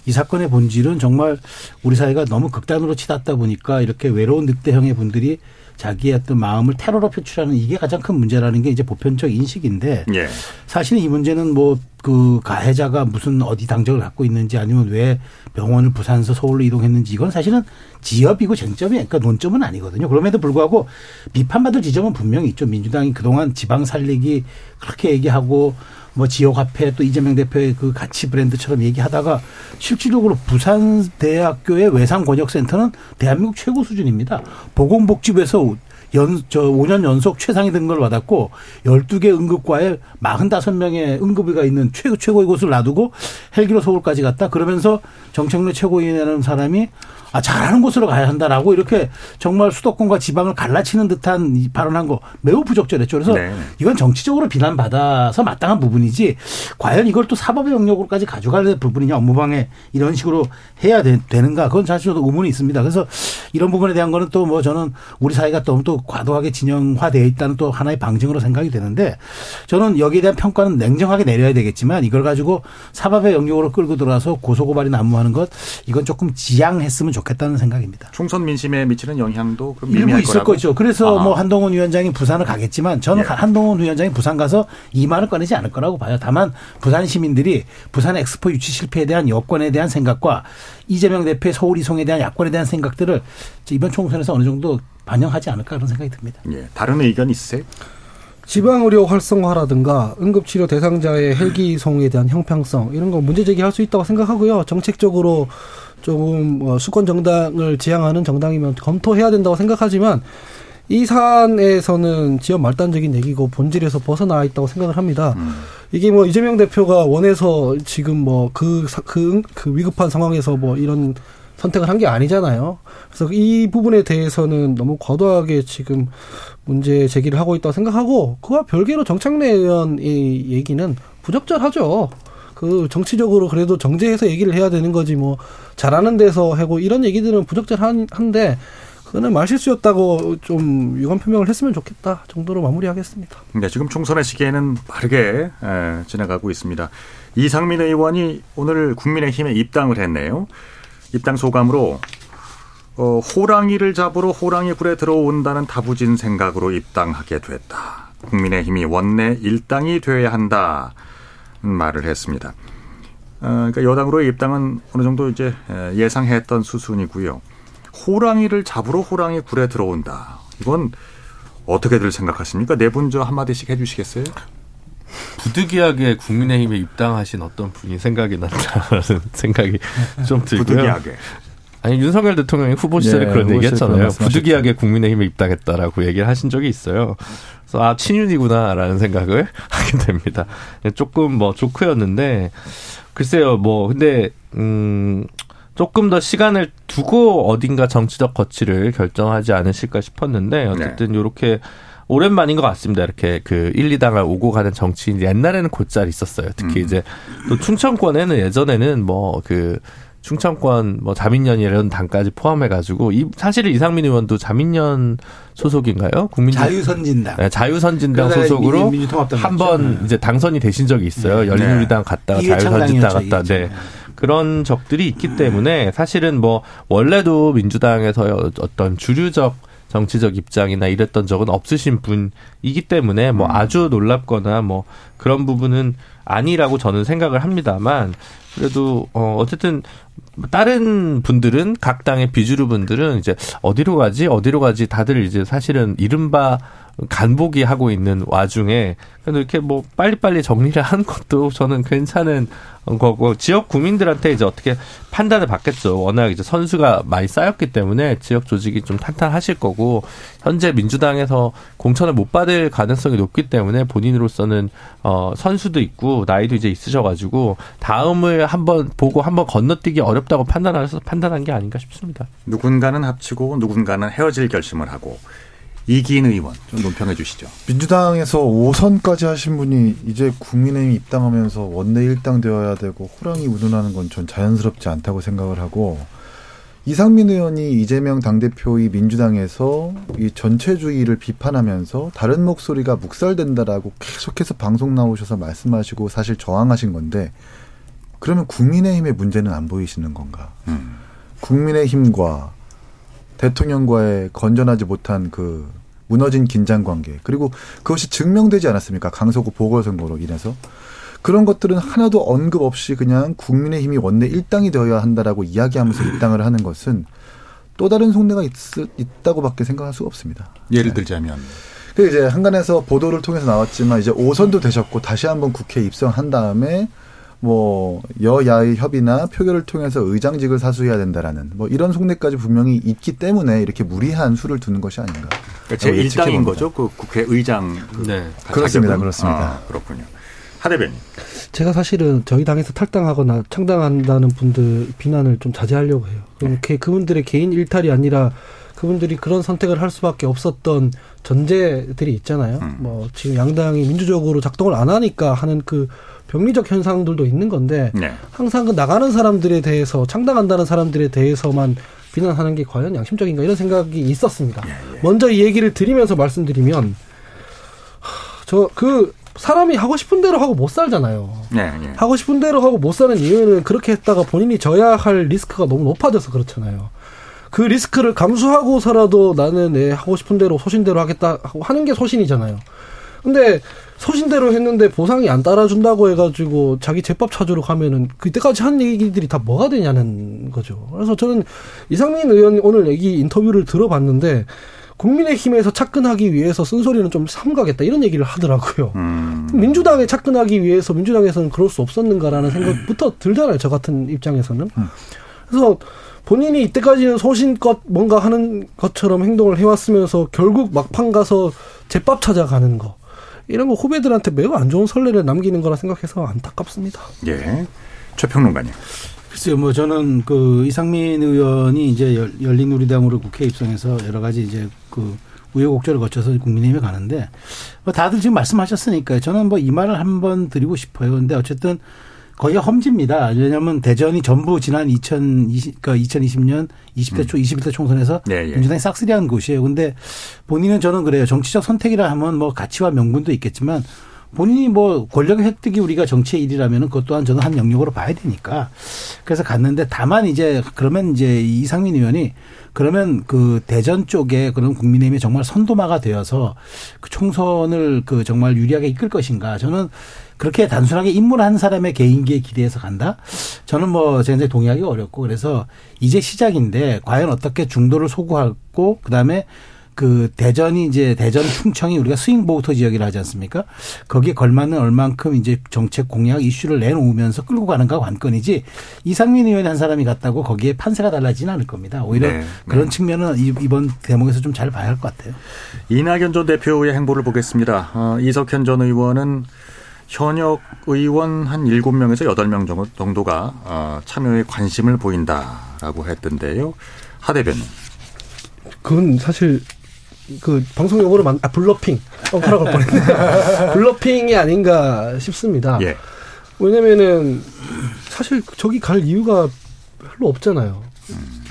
이 사건의 본질은 정말 우리 사회가 너무 극단으로 치닫다 보니까 이렇게 외로운 늑대형의 분들이 자기의 어떤 마음을 테러로 표출하는 이게 가장 큰 문제라는 게 이제 보편적 인식인데 예. 사실 이 문제는 뭐 그 가해자가 무슨 어디 당적을 갖고 있는지 아니면 왜 병원을 부산에서 서울로 이동했는지 이건 사실은 지엽이고 쟁점이 그러니까 논점은 아니거든요. 그럼에도 불구하고 비판받을 지점은 분명히 있죠. 민주당이 그동안 지방 살리기 그렇게 얘기하고 뭐 지역 화폐 또 이재명 대표의 그 가치 브랜드처럼 얘기하다가 실질적으로 부산 대학교의 외상 권역 센터는 대한민국 최고 수준입니다. 보건복지부에서 연, 저 5년 연속 최상위 등급을 받았고 12개 응급과에 45명의 응급의가 있는 최고, 최고의 곳을 놔두고 헬기로 서울까지 갔다. 그러면서 정책로 최고위원이라는 사람이 아, 잘하는 곳으로 가야 한다라고 이렇게 정말 수도권과 지방을 갈라치는 듯한 이 발언한 거 매우 부적절했죠. 그래서 네. 이건 정치적으로 비난받아서 마땅한 부분이지 과연 이걸 또 사법의 영역으로까지 가져갈 부분이냐 업무방해 이런 식으로 해야 되, 는가 그건 사실 저도 의문이 있습니다. 그래서 이런 부분에 대한 거는 또 뭐 저는 우리 사회가 너무 또 과도하게 진영화되어 있다는 또 하나의 방증으로 생각이 되는데 저는 여기에 대한 평가는 냉정하게 내려야 되겠지만 이걸 가지고 사법의 영역으로 끌고 들어와서 고소고발이 난무하는 것 이건 조금 지양했으면 좋겠다 는 생각입니다. 총선 민심에 미치는 영향도 일부 있을 거라고? 거죠. 그래서 아. 뭐 한동훈 위원장이 부산을 가겠지만 저는 예. 한동훈 위원장이 부산 가서 이 말을 꺼내지 않을 거라고 봐요. 다만 부산 시민들이 부산 엑스포 유치 실패에 대한 여건에 대한 생각과 이재명 대표의 서울 이송에 대한 야권에 대한 생각들을 이번 총선에서 어느 정도 반영하지 않을까 그런 생각이 듭니다. 예. 다른 의견 있으세요? 지방의료 활성화라든가 응급치료 대상자의 헬기 이송에 대한 형평성 이런 거 문제 제기할 수 있다고 생각하고요. 정책적으로 조금 뭐 수권 정당을 지향하는 정당이면 검토해야 된다고 생각하지만 이 사안에서는 지역 말단적인 얘기고 본질에서 벗어나 있다고 생각을 합니다. 이게 뭐 이재명 대표가 원해서 지금 뭐그그그 위급한 상황에서 뭐 이런 선택을 한 게 아니잖아요. 그래서 이 부분에 대해서는 너무 과도하게 지금 문제 제기를 하고 있다고 생각하고 그와 별개로 정창래 의원의 얘기는 부적절하죠. 그 정치적으로 그래도 정제해서 얘기를 해야 되는 거지 뭐 잘하는 데서 하고 이런 얘기들은 부적절한데 그거는 말실수였다고 좀 유감 표명을 했으면 좋겠다 정도로 마무리하겠습니다. 네, 지금 총선의 시기에는 빠르게 에, 지나가고 있습니다. 이상민 의원이 오늘 국민의힘에 입당을 했네요. 입당 소감으로 어, 호랑이를 잡으러 호랑이 굴에 들어온다는 다부진 생각으로 입당하게 됐다. 국민의힘이 원내 일당이 되어야 한다. 말을 했습니다. 어, 그러니까 여당으로의 입당은 어느 정도 이제 에, 예상했던 수순이고요. 호랑이를 잡으러 호랑이 굴에 들어온다. 이건 어떻게들 생각하십니까? 네 분 저 한마디씩 해주시겠어요? 부득이하게 국민의힘에 입당하신 어떤 분이 생각이 난다는 (laughs) 생각이 좀 들고요. 부득이하게. 아니 윤석열 대통령이 후보 시절에 네, 그런 후보 얘기 시절에 그런 했잖아요. 말씀하셨죠. 부득이하게 국민의힘에 입당했다라고 얘기를 하신 적이 있어요. 그래서 아 친윤이구나라는 생각을 (laughs) 하게 됩니다. 조금 뭐 조크였는데 글쎄요 뭐 근데 음 조금 더 시간을 두고 어딘가 정치적 거취를 결정하지 않으실까 싶었는데 어쨌든 요렇게 오랜만인 것 같습니다. 이렇게 그 1, 2당을 오고 가는 정치인 옛날에는 곧잘 있었어요. 특히 음. 이제 또 충청권에는 예전에는 뭐그 충청권 뭐 자민련 이런 당까지 포함해 가지고 이 사실은 이상민 의원도 자민련 소속인가요? 국민 자유선진당. 네, 자유선진당 소속으로 한번 갔죠. 이제 당선이 되신 적이 있어요. 네. 열린우리당 갔다가 자유선진당 갔다. 네. 그런 적들이 있기 때문에 사실은 뭐 원래도 민주당에서 어떤 주류적 정치적 입장이나 이랬던 적은 없으신 분이기 때문에 뭐 아주 놀랍거나 뭐 그런 부분은 아니라고 저는 생각을 합니다만 그래도 어 어쨌든 다른 분들은 각 당의 비주류 분들은 이제 어디로 가지 어디로 가지 다들 이제 사실은 이른바 간보기 하고 있는 와중에 그래도 이렇게 뭐 빨리빨리 정리를 하는 것도 저는 괜찮은 거고 지역 국민들한테 이제 어떻게 판단을 받겠죠. 워낙 이제 선수가 많이 쌓였기 때문에 지역 조직이 좀 탄탄하실 거고 현재 민주당에서 공천을 못 받을 가능성이 높기 때문에 본인으로서는 어 선수도 있고 나이도 이제 있으셔가지고 다음을 한번 보고 한번 건너뛰기 어렵다고 판단해서 판단한 게 아닌가 싶습니다. 누군가는 합치고 누군가는 헤어질 결심을 하고 이기인 의원 좀 논평해 주시죠. 민주당에서 5선까지 하신 분이 이제 국민의힘 입당하면서 원내 일당 되어야 되고 호랑이 운운하는 건 전 자연스럽지 않다고 생각을 하고 이상민 의원이 이재명 당대표의 민주당에서 이 전체주의를 비판하면서 다른 목소리가 묵살된다라고 계속해서 방송 나오셔서 말씀하시고 사실 저항하신 건데 그러면 국민의힘의 문제는 안 보이시는 건가? 음. 국민의힘과 대통령과의 건전하지 못한 그 무너진 긴장 관계 그리고 그것이 증명되지 않았습니까? 강서구 보궐선거로 인해서 그런 것들은 하나도 언급 없이 그냥 국민의힘이 원내 일당이 되어야 한다라고 이야기하면서 입당을 하는 것은 또 다른 속내가 있, 있다고밖에 생각할 수가 없습니다. 예를 들자면 그 이제 한간에서 보도를 통해서 나왔지만 이제 5선도 되셨고 다시 한번 국회에 입성한 다음에 뭐 여야의 협의나 표결을 통해서 의장직을 사수해야 된다라는 뭐 이런 속내까지 분명히 있기 때문에 이렇게 무리한 수를 두는 것이 아닌가. 그러니까 제 일당인. 거죠. 그 국회의장 그 네. 그렇습니다. 그렇습니다. 아, 그렇군요. 하 대변인. 제가 사실은 저희 당에서 탈당하거나 창당한다는 분들 비난을 좀 자제하려고 해요. 그렇게 그분들의 개인 일탈이 아니라 그분들이 그런 선택을 할 수밖에 없었던 전제들이 있잖아요. 뭐 지금 양당이 민주적으로 작동을 안 하니까 하는 그 병리적 현상들도 있는 건데 네. 항상 그 나가는 사람들에 대해서 창당한다는 사람들에 대해서만 비난하는 게 과연 양심적인가 이런 생각이 있었습니다. 먼저 이 얘기를 드리면서 말씀드리면 저 그 사람이 하고 싶은 대로 하고 못 살잖아요. 네, 네. 하고 싶은 대로 하고 못 사는 이유는 그렇게 했다가 본인이 져야 할 리스크가 너무 높아져서 그렇잖아요. 그 리스크를 감수하고서라도 나는 내 하고 싶은 대로 소신대로 하겠다 하고 하는 게 소신이잖아요. 근데 소신대로 했는데 보상이 안 따라준다고 해가지고 자기 제법 찾으러 가면은 그때까지 한 얘기들이 다 뭐가 되냐는 거죠. 그래서 저는 이상민 의원이 오늘 얘기 인터뷰를 들어봤는데 국민의힘에서 착근하기 위해서 쓴소리는 좀 삼가겠다 이런 얘기를 하더라고요. 음. 민주당에 착근하기 위해서 민주당에서는 그럴 수 없었는가라는 생각부터 들잖아요. 저 같은 입장에서는. 그래서 본인이 이때까지는 소신껏 뭔가 하는 것처럼 행동을 해왔으면서 결국 막판 가서 제밥 찾아가는 거. 이런 거 후배들한테 매우 안 좋은 선례를 남기는 거라 생각해서 안타깝습니다. 예. 최평론가님. 글쎄요, 뭐 저는 그 이상민 의원이 이제 열- 열린우리당으로 국회 에 입성해서 여러 가지 이제 그 우여곡절을 거쳐서 국민의힘에 가는데 뭐 다들 지금 말씀하셨으니까 저는 뭐 이 말을 한번 드리고 싶어요. 근데 어쨌든 거기가 험지입니다. 왜냐하면 대전이 전부 지난 2020, 그러니까 2020년 20대 초, 21대 총선에서 예, 예. 민주당이 싹쓸이한 곳이에요. 근데 본인은 저는 그래요. 정치적 선택이라 하면 뭐 가치와 명분도 있겠지만 본인이 뭐 권력의 획득이 우리가 정치의 일이라면 그것 또한 저는 한 영역으로 봐야 되니까. 그래서 갔는데 다만 이제 그러면 이제 이상민 의원이 그러면 그 대전 쪽에 그런 국민의힘이 정말 선도마가 되어서 그 총선을 그 정말 유리하게 이끌 것인가. 저는 그렇게 단순하게 입문한 사람의 개인기에 기대해서 간다? 저는 뭐 굉장히 동의하기 어렵고 그래서 이제 시작인데 과연 어떻게 중도를 소구하고 그다음에 그 대전이 이제 대전 충청이 우리가 스윙 보우터 지역이라 하지 않습니까? 거기에 걸맞는 얼만큼 이제 정책 공약 이슈를 내놓으면서 끌고 가는가 관건이지 이상민 의원이 한 사람이 갔다고 거기에 판세가 달라지는 않을 겁니다. 오히려 네, 그런 네. 측면은 이- 이번 대목에서 좀 잘 봐야 할 것 같아요. 이낙연 전 대표의 행보를 보겠습니다. 어, 이석현 전 의원은 현역 의원 한 7명에서 8명 정도- 정도가 어, 참여에 관심을 보인다라고 했던데요. 하 대변인. 그건 사실 그 방송 용어로 만, 아, bluffing. 엉터리라 할 뻔했네. (laughs) bluffing이 아닌가 싶습니다. 예. 왜냐면은 사실 저기 갈 이유가 별로 없잖아요.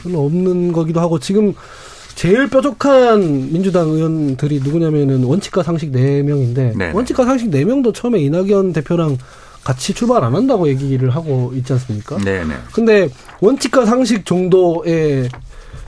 별로 없는 거기도 하고 지금 제일 뾰족한 민주당 의원들이 누구냐면은 원칙과 상식 4명인데 네. 원칙과 상식 4명도 처음에 이낙연 대표랑 같이 출발 안 한다고 얘기를 하고 있지 않습니까? 네네. 근데 원칙과 상식 정도의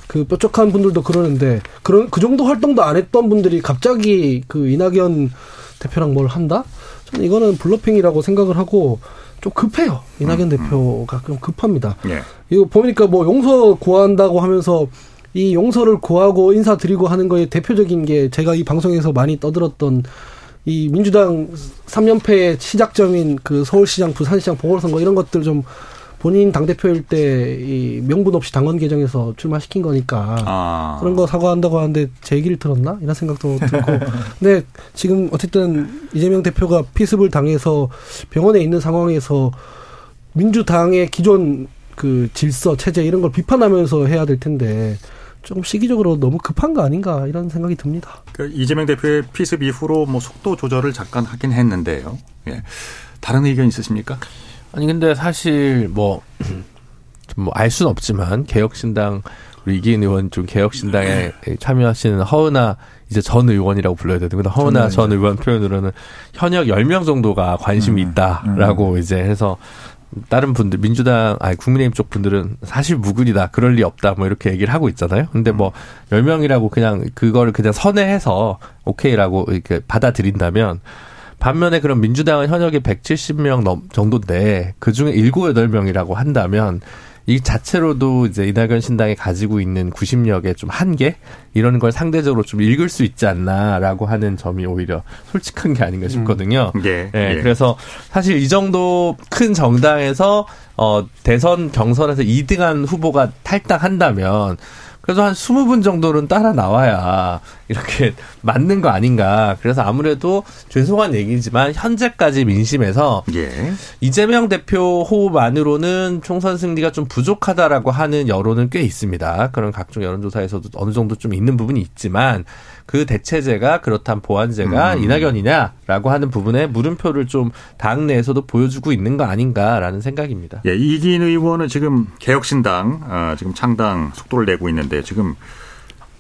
그 뾰족한 분들도 그러는데 그런 그 정도 활동도 안 했던 분들이 갑자기 그 이낙연 대표랑 뭘 한다? 저는 이거는 블러핑이라고 생각을 하고 좀 급해요. 이낙연 대표가 좀 급합니다. 예. 이거 보니까 뭐 용서 구한다고 하면서 이 용서를 구하고 인사드리고 하는 거에 대표적인 게 제가 이 방송에서 많이 떠들었던 이 민주당 3연패의 시작점인 그 서울시장, 부산시장 보궐선거 이런 것들 좀 본인 당대표일 때 이 명분 없이 당원 개정에서 출마시킨 거니까 아. 그런 거 사과한다고 하는데 제 얘기를 들었나? 이런 생각도 들고. (laughs) 근데 지금 어쨌든 이재명 대표가 피습을 당해서 병원에 있는 상황에서 민주당의 기존 그 질서, 체제 이런 걸 비판하면서 해야 될 텐데 조금 시기적으로 너무 급한 거 아닌가 이런 생각이 듭니다. 그 이재명 대표의 피습 이후로 뭐 속도 조절을 잠깐 하긴 했는데요. 예. 다른 의견 있으십니까? 아니 근데 사실 뭐 (clears throat) 뭐알 수는 없지만 개혁신당 우리 이기인 의원 좀 개혁신당에 참여하시는 허은아 이제 전 의원이라고 불러야 되는데 허은아 전 의원 표현으로는 현역 10명 정도가 관심이 있다라고 이제 해서 다른 분들 민주당 아니 국민의힘 쪽 분들은 사실 무근이다 그럴 리 없다 뭐 이렇게 얘기를 하고 있잖아요. 근데 뭐 10명이라고 그냥 그거를 그냥 선회해서 오케이라고 이렇게 받아들인다면 반면에 그럼 민주당은 현역이 170명 넘 정도인데 그 중에 7, 8명이라고 한다면 이 자체로도 이제 이낙연 신당이 가지고 있는 구심력의 좀 한계 이런 걸 상대적으로 좀 읽을 수 있지 않나라고 하는 점이 오히려 솔직한 게 아닌가 싶거든요. 예. 예, 예. 그래서 사실 이 정도 큰 정당에서 어 대선 경선에서 2등한 후보가 탈당한다면 그래도 한 20분 정도는 따라 나와야 이렇게 (laughs) 맞는 거 아닌가. 그래서 아무래도 죄송한 얘기지만 현재까지 민심에서 예. 이재명 대표 호흡만으로는 총선 승리가 좀 부족하다라고 하는 여론은 꽤 있습니다. 그런 각종 여론조사에서도 어느 정도 좀 있는 부분이 있지만 그 대체제가 그렇다면 보완제가 음. 이낙연이냐라고 하는 부분에 물음표를 좀 당 내에서도 보여주고 있는 거 아닌가라는 생각입니다. 예, 이기인 의원은 지금 개혁신당 어, 지금 창당 속도를 내고 있는데 지금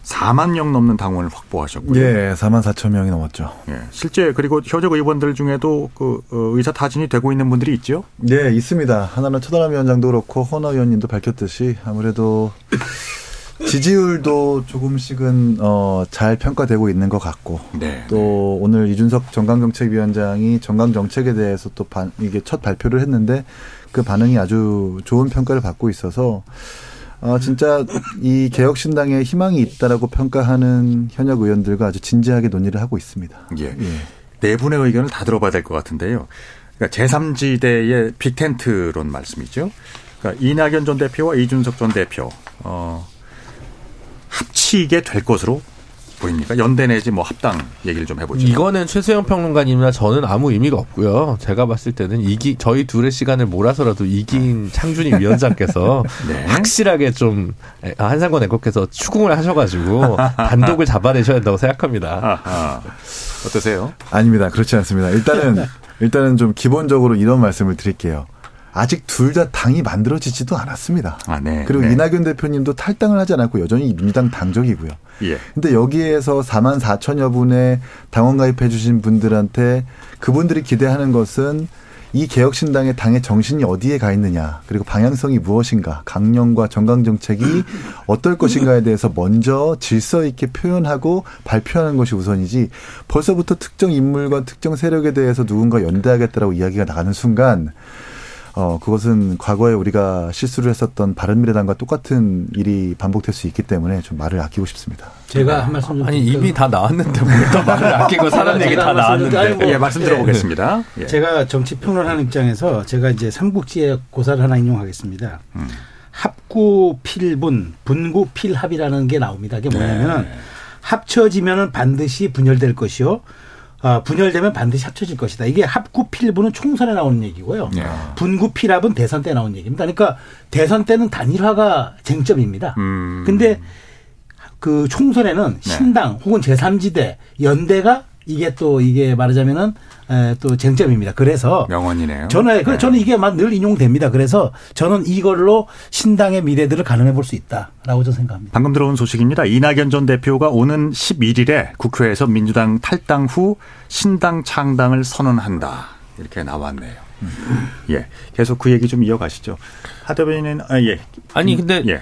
4만 명 넘는 당원을 확보하셨고요. 예, 4만 4천 명이 넘었죠. 예, 실제 그리고 현역 의원들 중에도 그 어, 의사 타진이 되고 있는 분들이 있죠. 네, 있습니다. 하나는 최다람 위원장도 그렇고 허나 의원님도 밝혔듯이 아무래도 지지율도 조금씩은 어, 잘 평가되고 있는 것 같고 네. 또 오늘 이준석 정강정책위원장이 정강정책에 대해서 또 반, 이게 첫 발표를 했는데 그 반응이 아주 좋은 평가를 받고 있어서 어, 진짜 이 개혁신당에 희망이 있다라고 평가하는 현역 의원들과 아주 진지하게 논의를 하고 있습니다. 예. 네 분의 의견을 다 들어봐야 될 것 같은데요. 그러니까 제3지대의 빅텐트론 말씀이죠. 그러니까 이낙연 전 대표와 이준석 전 대표 어, 합치게 될 것으로 보입니까? 연대 내지 뭐 합당 얘기를 좀 해보죠. 이거는 최수영 평론가님이나 저는 아무 의미가 없고요. 제가 봤을 때는 이기 저희 둘의 시간을 몰아서라도 이긴 창준이 위원장께서 (laughs) 네. 확실하게 좀 한상권 앵커께서 추궁을 하셔가지고 단독을 잡아내셔야 된다고 생각합니다. 아하. 어떠세요? 아닙니다. 그렇지 않습니다. 일단은 (laughs) 일단은 좀 기본적으로 이런 말씀을 드릴게요. 아직 둘 다 당이 만들어지지도 않았습니다. 아, 네. 그리고 네. 이낙연 대표님도 탈당을 하지 않았고 여전히 민주당 당적이고요. 예. 근데 여기에서 4만 4천여 분의 당원 가입해 주신 분들한테 그분들이 기대하는 것은 이 개혁신당의 당의 정신이 어디에 가 있느냐, 그리고 방향성이 무엇인가, 강령과 정강 정책이 (laughs) 어떨 것인가에 대해서 먼저 질서 있게 표현하고 발표하는 것이 우선이지 벌써부터 특정 인물과 특정 세력에 대해서 누군가 연대하겠다라고 이야기가 나가는 순간 어, 그것은 과거에 우리가 실수를 했었던 바른미래당과 똑같은 일이 반복될 수 있기 때문에 좀 말을 아끼고 싶습니다. 제가 한 말씀 좀 아니? 이미 다 나왔는데 뭘또 말을 아끼고 사람 얘기 다 좀- 아니, 나왔는데. 뭐- 예, 말씀 들어보겠습니다. 예. 제가 정치 평론하는 입장에서 제가 이제 삼국지의 고사를 하나 인용하겠습니다. 음. 합구 필분, 분구 필합이라는 게 나옵니다. 그게 뭐냐면은 합쳐지면은 반드시 분열될 것이요. 아, 분열되면 반드시 합쳐질 것이다. 이게 합구 필부는 총선에 나오는 얘기고요. 예. 분구 필합은 대선 때 나오는 얘기입니다. 그러니까 대선 때는 단일화가 쟁점입니다. 음. 근데 그 총선에는 네. 신당 혹은 제3지대 연대가 이게 또 이게 말하자면은 에, 또 쟁점입니다. 그래서 명언이네요. 저는 그 네. 저는 이게 막 늘 인용됩니다. 그래서 저는 이걸로 신당의 미래들을 가늠해 볼 수 있다라고 저는 생각합니다. 방금 들어온 소식입니다. 이낙연 전 대표가 오는 11일에 국회에서 민주당 탈당 후 신당 창당을 선언한다. 이렇게 나왔네요. 예. 계속 그 얘기 좀 이어가시죠. 하 대변인은, 아, 예. 아니 근데 예.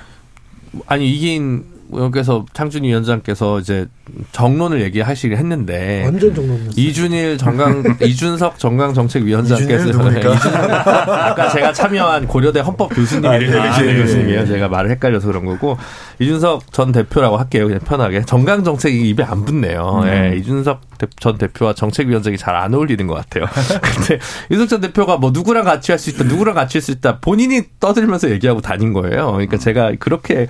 아니 이긴 의원께서 창준희 위원장께서 이제 정론을 얘기하시긴 했는데 완전 정론이었어요. 이준일 정강 (laughs) 이준석 정강정책위원장께서? 이준일- 아까 제가 참여한 고려대 헌법 교수님 아, 네. 아, 네. 교수님이에요. 제가 말을 헷갈려서 그런 거고 이준석 전 대표라고 할게요. 그냥 편하게 정강정책이 입에 안 붙네요. 음. 예, 이준석 대- 전 대표와 정책위원장이 잘 안 어울리는 것 같아요. (laughs) 근데 이준석 전 대표가 뭐 누구랑 같이 할 수 있다, 누구랑 같이 할 수 있다 본인이 떠들면서 얘기하고 다닌 거예요. 그러니까 제가 그렇게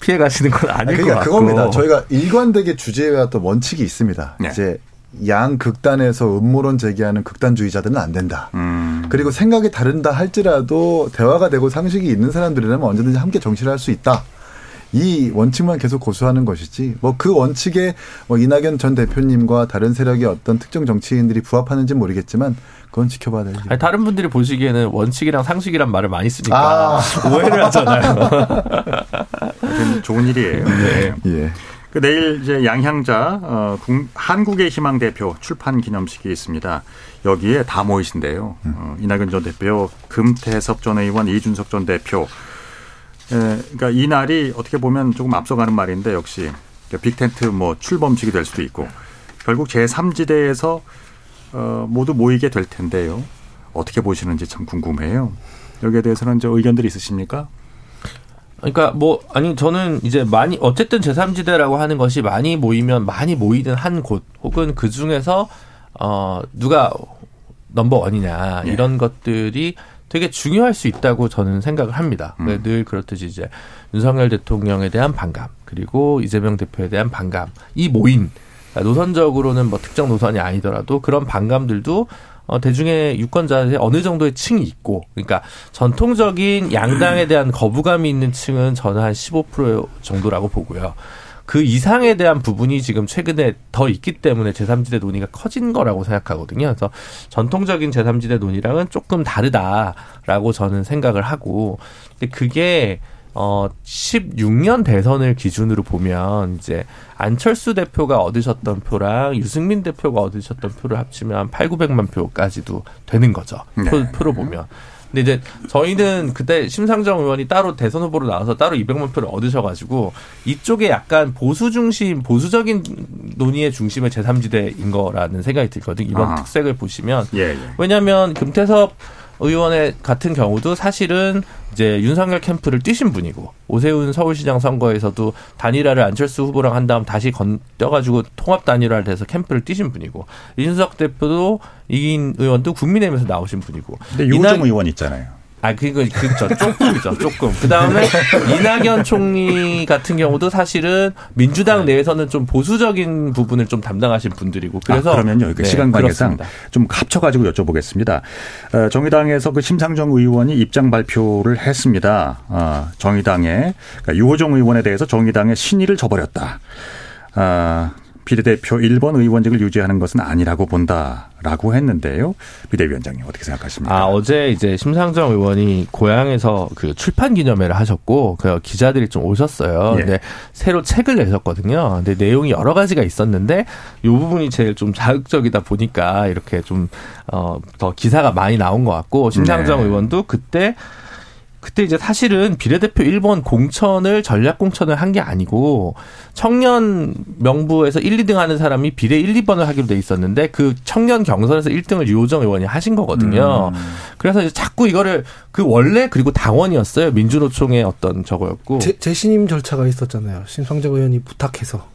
피해 가시는 건 아닐 그러니까 것 같고. 그겁니다. 저희가 일관되게 주제해왔던 원칙이 있습니다. 네. 이제 양 극단에서 음모론 제기하는 극단주의자들은 안 된다. 음. 그리고 생각이 다른다 할지라도 대화가 되고 상식이 있는 사람들이라면 언제든지 함께 정치를 할 수 있다. 이 원칙만 계속 고수하는 것이지 뭐 그 원칙에 뭐 이낙연 전 대표님과 다른 세력의 어떤 특정 정치인들이 부합하는지 는 모르겠지만 그건 지켜봐야 될 일. 아니, 다른 분들이 보시기에는 원칙이랑 상식이란 말을 많이 쓰니까 아. (laughs) 오해를 하잖아요. 좋은 일이에요. 네. 예. 그 내일 이제 양향자 어, 국- 한국의 희망 대표 출판 기념식이 있습니다. 여기에 다 모이신데요. 어, 이낙연 전 대표, 금태섭 전 의원, 이준석 전 대표. 에, 그러니까 이 날이 어떻게 보면 조금 앞서가는 말인데 역시 빅텐트 뭐 출범식이 될 수도 있고 결국 제 3지대에서 어, 모두 모이게 될 텐데요. 어떻게 보시는지 참 궁금해요. 여기에 대해서는 저 의견들이 있으십니까? 그러니까 뭐 아니 저는 이제 많이 어쨌든 제3지대라고 하는 것이 많이 모이면 많이 모이는 한 곳 혹은 그 중에서 어 누가 넘버 원이냐 예. 이런 것들이 되게 중요할 수 있다고 저는 생각을 합니다. 음. 늘 그렇듯이 이제 윤석열 대통령에 대한 반감 그리고 이재명 대표에 대한 반감 이 모인 그러니까 노선적으로는 뭐 특정 노선이 아니더라도 그런 반감들도 어, 대중의 유권자의 어느 정도의 층이 있고, 그러니까 전통적인 양당에 대한 거부감이 있는 층은 저는 한 15% 정도라고 보고요. 그 이상에 대한 부분이 지금 최근에 더 있기 때문에 제3지대 논의가 커진 거라고 생각하거든요. 그래서 전통적인 제3지대 논의랑은 조금 다르다라고 저는 생각을 하고, 근데 그게 어 16년 대선을 기준으로 보면 이제 안철수 대표가 얻으셨던 표랑 유승민 대표가 얻으셨던 표를 합치면 한 8, 900만 표까지도 되는 거죠. 네. 표, 표로 보면. 근데 이제 저희는 그때 심상정 의원이 따로 대선 후보로 나와서 따로 200만 표를 얻으셔가지고 이쪽에 약간 보수 중심, 보수적인 논의의 중심의 제3지대인 거라는 생각이 들거든요. 이번 아하. 특색을 보시면. 예, 예. 왜냐하면 금태섭 의원의 같은 경우도 사실은 이제 윤석열 캠프를 뛰신 분이고 오세훈 서울시장 선거에서도 단일화를 안철수 후보랑 한 다음 다시 건뎌가지고 통합 단일화를 돼서 캠프를 뛰신 분이고 이준석 대표도 이긴 의원도 국민의힘에서 나오신 분이고 근데 유호정 이낙- 의원 있잖아요. 아, 그거, 그죠. 조금이죠, 조금. 그 다음에 이낙연 총리 같은 경우도 사실은 민주당 내에서는 좀 보수적인 부분을 좀 담당하신 분들이고. 그래서. 아, 그러면요, 그 네, 시간 관계상 그렇습니다. 좀 합쳐가지고 여쭤보겠습니다. 어, 정의당에서 그 심상정 의원이 입장 발표를 했습니다. 아, 정의당의 그러니까 유호정 의원에 대해서 정의당의 신의를 저버렸다. 아, 비례대표 1번 의원직을 유지하는 것은 아니라고 본다라고 했는데요. 비대위원장님 어떻게 생각하십니까? 아, 어제 이제 심상정 의원이 고향에서 그 출판 기념회를 하셨고, 그 기자들이 좀 오셨어요. 예. 근데 새로 책을 내셨거든요. 근데 내용이 여러 가지가 있었는데, 요 부분이 제일 좀 자극적이다 보니까 이렇게 좀, 어, 더 기사가 많이 나온 것 같고, 심상정 네. 의원도 그때 그때 이제 사실은 비례대표 1번 공천을 전략 공천을 한 게 아니고 청년 명부에서 1, 2등 하는 사람이 비례 1, 2번을 하기로 돼 있었는데 그 청년 경선에서 1등을 유호정 의원이 하신 거거든요. 그래서 이제 자꾸 이거를 그 원래 그리고 당원이었어요. 민주노총의 어떤 저거였고 재, 재신임 절차가 있었잖아요. 심상정 의원이 부탁해서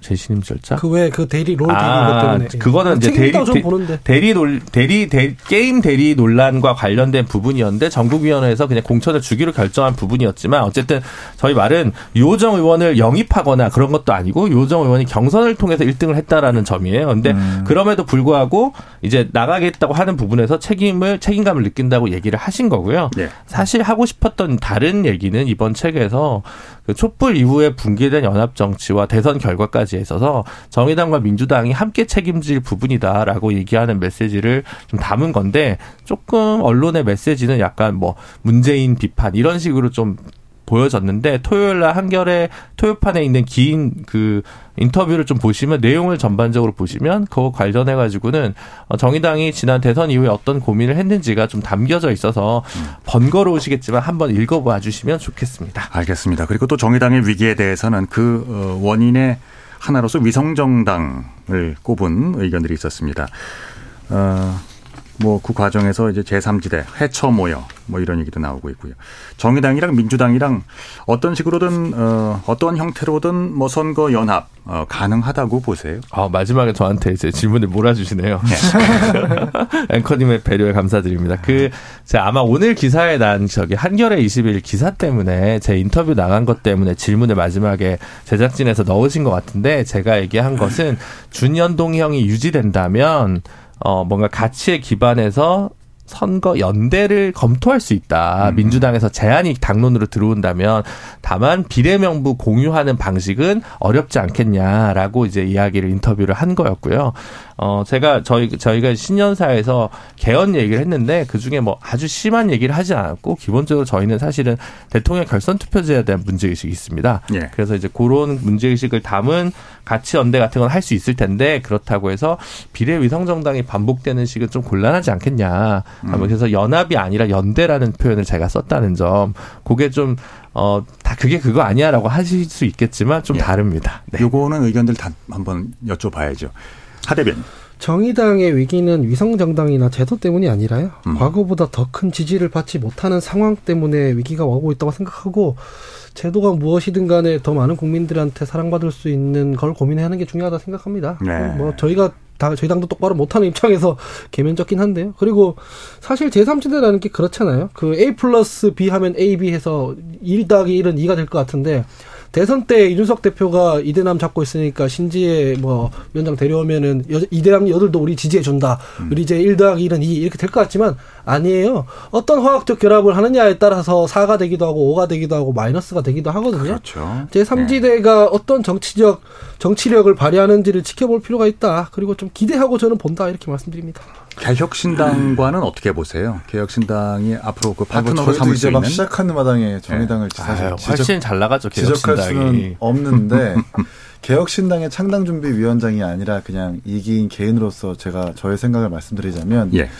재신임 절차? 그 왜 그 대리 롤 대리 아, 것 때문에 그거는 이제 대리 대- 대리 논 대리 대, 게임 대리 논란과 관련된 부분이었는데 전국위원회에서 그냥 공천을 주기로 결정한 부분이었지만 어쨌든 저희 말은 유호정 의원을 영입하거나 그런 것도 아니고 유호정 의원이 경선을 통해서 1등을 했다라는 점이에요. 근데 그럼에도 불구하고 이제 나가겠다고 하는 부분에서 책임을 책임감을 느낀다고 얘기를 하신 거고요. 예. 사실 하고 싶었던 다른 얘기는 이번 책에서 그 촛불 이후에 붕괴된 연합 정치와 대선 결과까지 있어서 정의당과 민주당이 함께 책임질 부분이다라고 얘기하는 메시지를 좀 담은 건데 조금 언론의 메시지는 약간 뭐 문재인 비판 이런 식으로 좀 보여졌는데 토요일 날 한겨레 토요판에 있는 긴 그 인터뷰를 좀 보시면 내용을 전반적으로 보시면 그거 관련해 가지고는 어, 정의당이 지난 대선 이후에 어떤 고민을 했는지가 좀 담겨져 있어서 번거로우시겠지만 한번 읽어봐 주시면 좋겠습니다. 알겠습니다. 그리고 또 정의당의 위기에 대해서는 그 어, 원인의 하나로서 위성정당을 꼽은 의견들이 있었습니다. 어, 뭐 그 과정에서 이제 제3지대 해처 모여 뭐 이런 얘기도 나오고 있고요. 정의당이랑 민주당이랑 어떤 식으로든 어, 어떤 형태로든 뭐 선거 연합 어, 가능하다고 보세요. 아, 마지막에 저한테 이제 질문을 몰아주시네요. (laughs) 앵커님의 배려에 감사드립니다. 그, 제가 아마 오늘 기사에 난 저기 한겨레 21 기사 때문에 제 인터뷰 나간 것 때문에 질문을 마지막에 제작진에서 넣으신 것 같은데 제가 얘기한 것은 준연동형이 유지된다면 어, 뭔가 가치에 기반해서 선거 연대를 검토할 수 있다. 민주당에서 제안이 당론으로 들어온다면 다만 비례명부 공유하는 방식은 어렵지 않겠냐라고 이제 이야기를 인터뷰를 한 거였고요. 어 제가 저희 저희가 신년사에서 개헌 얘기를 했는데 그 중에 뭐 아주 심한 얘기를 하지 않았고 기본적으로 저희는 사실은 대통령 결선 투표제에 대한 문제 의식이 있습니다. 예. 그래서 이제 그런 문제 의식을 담은 가치 연대 같은 건 할 수 있을 텐데 그렇다고 해서 비례 위성 정당이 반복되는 식은 좀 곤란하지 않겠냐. 음. 그래서 연합이 아니라 연대라는 표현을 제가 썼다는 점. 그게 좀 어, 다 그게 그거 아니야라고 하실 수 있겠지만 좀 예. 다릅니다. 네. 요거는 의견들 다 한번 여쭤봐야죠. 하 대변인. 정의당의 위기는 위성 정당이나 제도 때문이 아니라요. 음. 과거보다 더 큰 지지를 받지 못하는 상황 때문에 위기가 오고 있다고 생각하고 제도가 무엇이든 간에 더 많은 국민들한테 사랑받을 수 있는 걸 고민하는 게 중요하다 생각합니다. 네. 뭐 저희가 다 저희 당도 똑바로 못하는 입장에서 (laughs) 개면적긴 한데요. 그리고 사실 제3지대라는 게 그렇잖아요. 그 A 플러스 B 하면 A, B 해서 1 더하기 1은 2가 될 것 같은데 대선 때 이준석 대표가 이대남 잡고 있으니까 신지혜 뭐 위원장 데려오면은 여- 이대남 여들도 우리 지지해 준다. 우리 이제 1 더하기 1은 2 이렇게 될 것 같지만 아니에요. 어떤 화학적 결합을 하느냐에 따라서 4가 되기도 하고 5가 되기도 하고 마이너스가 되기도 하거든요. 그렇죠. 제 3지대가 어떤 정치적 정치력을 발휘하는지를 지켜볼 필요가 있다. 그리고 좀 기대하고 저는 본다 이렇게 말씀드립니다. 개혁신당과는 어떻게 보세요? 개혁신당이 앞으로 그 파트너로 삼을 수 이제 있는 막 시작하는 마당에 정의당을 사실 아유, 지적, 훨씬 잘 나가죠 지적할 개혁신당이. 수는 없는데 (laughs) 개혁신당의 창당준비위원장이 아니라 그냥 이기인 개인으로서 제가 저의 생각을 말씀드리자면 예.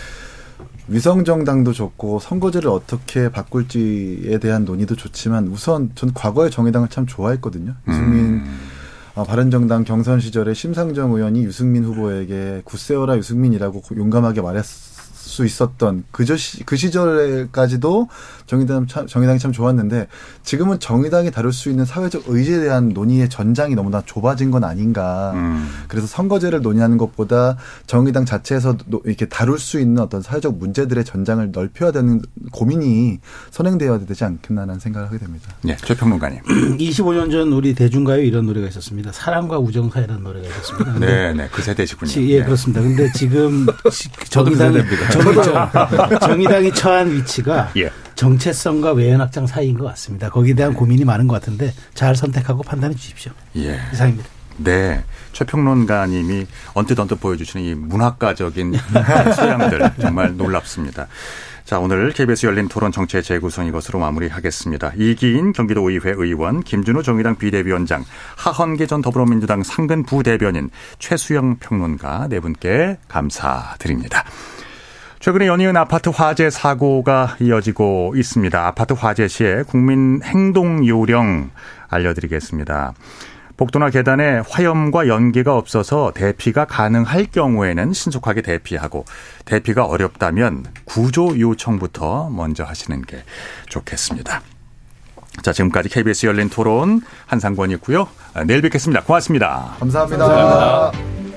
위성 정당도 좋고 선거제를 어떻게 바꿀지에 대한 논의도 좋지만 우선 전 과거에 정의당을 참 좋아했거든요. 유승민 음. 어, 바른정당 경선 시절에 심상정 의원이 유승민 후보에게 굳세어라 유승민이라고 용감하게 말했 수 있었던 그저 시, 그 시절까지도 정의당 참, 정의당이 참 좋았는데 지금은 정의당이 다룰 수 있는 사회적 의지에 대한 논의의 전장이 너무나 좁아진 건 아닌가. 음. 그래서 선거제를 논의하는 것보다 정의당 자체에서 노- 이렇게 다룰 수 있는 어떤 사회적 문제들의 전장을 넓혀야 되는 고민이 선행되어야 되지 않겠나라는 생각을 하게 됩니다. 예, 최평론가님. 25년 (clears throat) 전 우리 대중가요 이런 노래가 있었습니다. 사랑과 우정 사이라는 노래가 있었습니다. 네, 네, 그 세대시군요. 지- 예, 네. 그렇습니다. 근데 지금 (laughs) 지- 저도 그 세대입니다. 정의, 정의당이 처한 위치가 (laughs) 예. 정체성과 외연 확장 사이인 것 같습니다. 거기에 대한 고민이 많은 것 같은데 잘 선택하고 판단해 주십시오. 예. 이상입니다. 네. 최평론가님이 언뜻 언뜻 보여주시는 이 문학가적인 (laughs) 소양들 정말 놀랍습니다. 자, 오늘 KBS 열린 토론 정치의 재구성 이것으로 마무리하겠습니다. 이기인 경기도 의회 의원, 김준우 정의당 비대위원장, 하헌기 전 더불어민주당 상근 부대변인, 최수영 평론가 네 분께 감사드립니다. 최근에 연이은 아파트 화재 사고가 이어지고 있습니다. 아파트 화재 시에 국민 행동 요령 알려드리겠습니다. 복도나 계단에 화염과 연기가 없어서 대피가 가능할 경우에는 신속하게 대피하고 대피가 어렵다면 구조 요청부터 먼저 하시는 게 좋겠습니다. 자, 지금까지 KBS 열린 토론 한상권이었고요. 아, 내일 뵙겠습니다. 고맙습니다. 감사합니다. 감사합니다.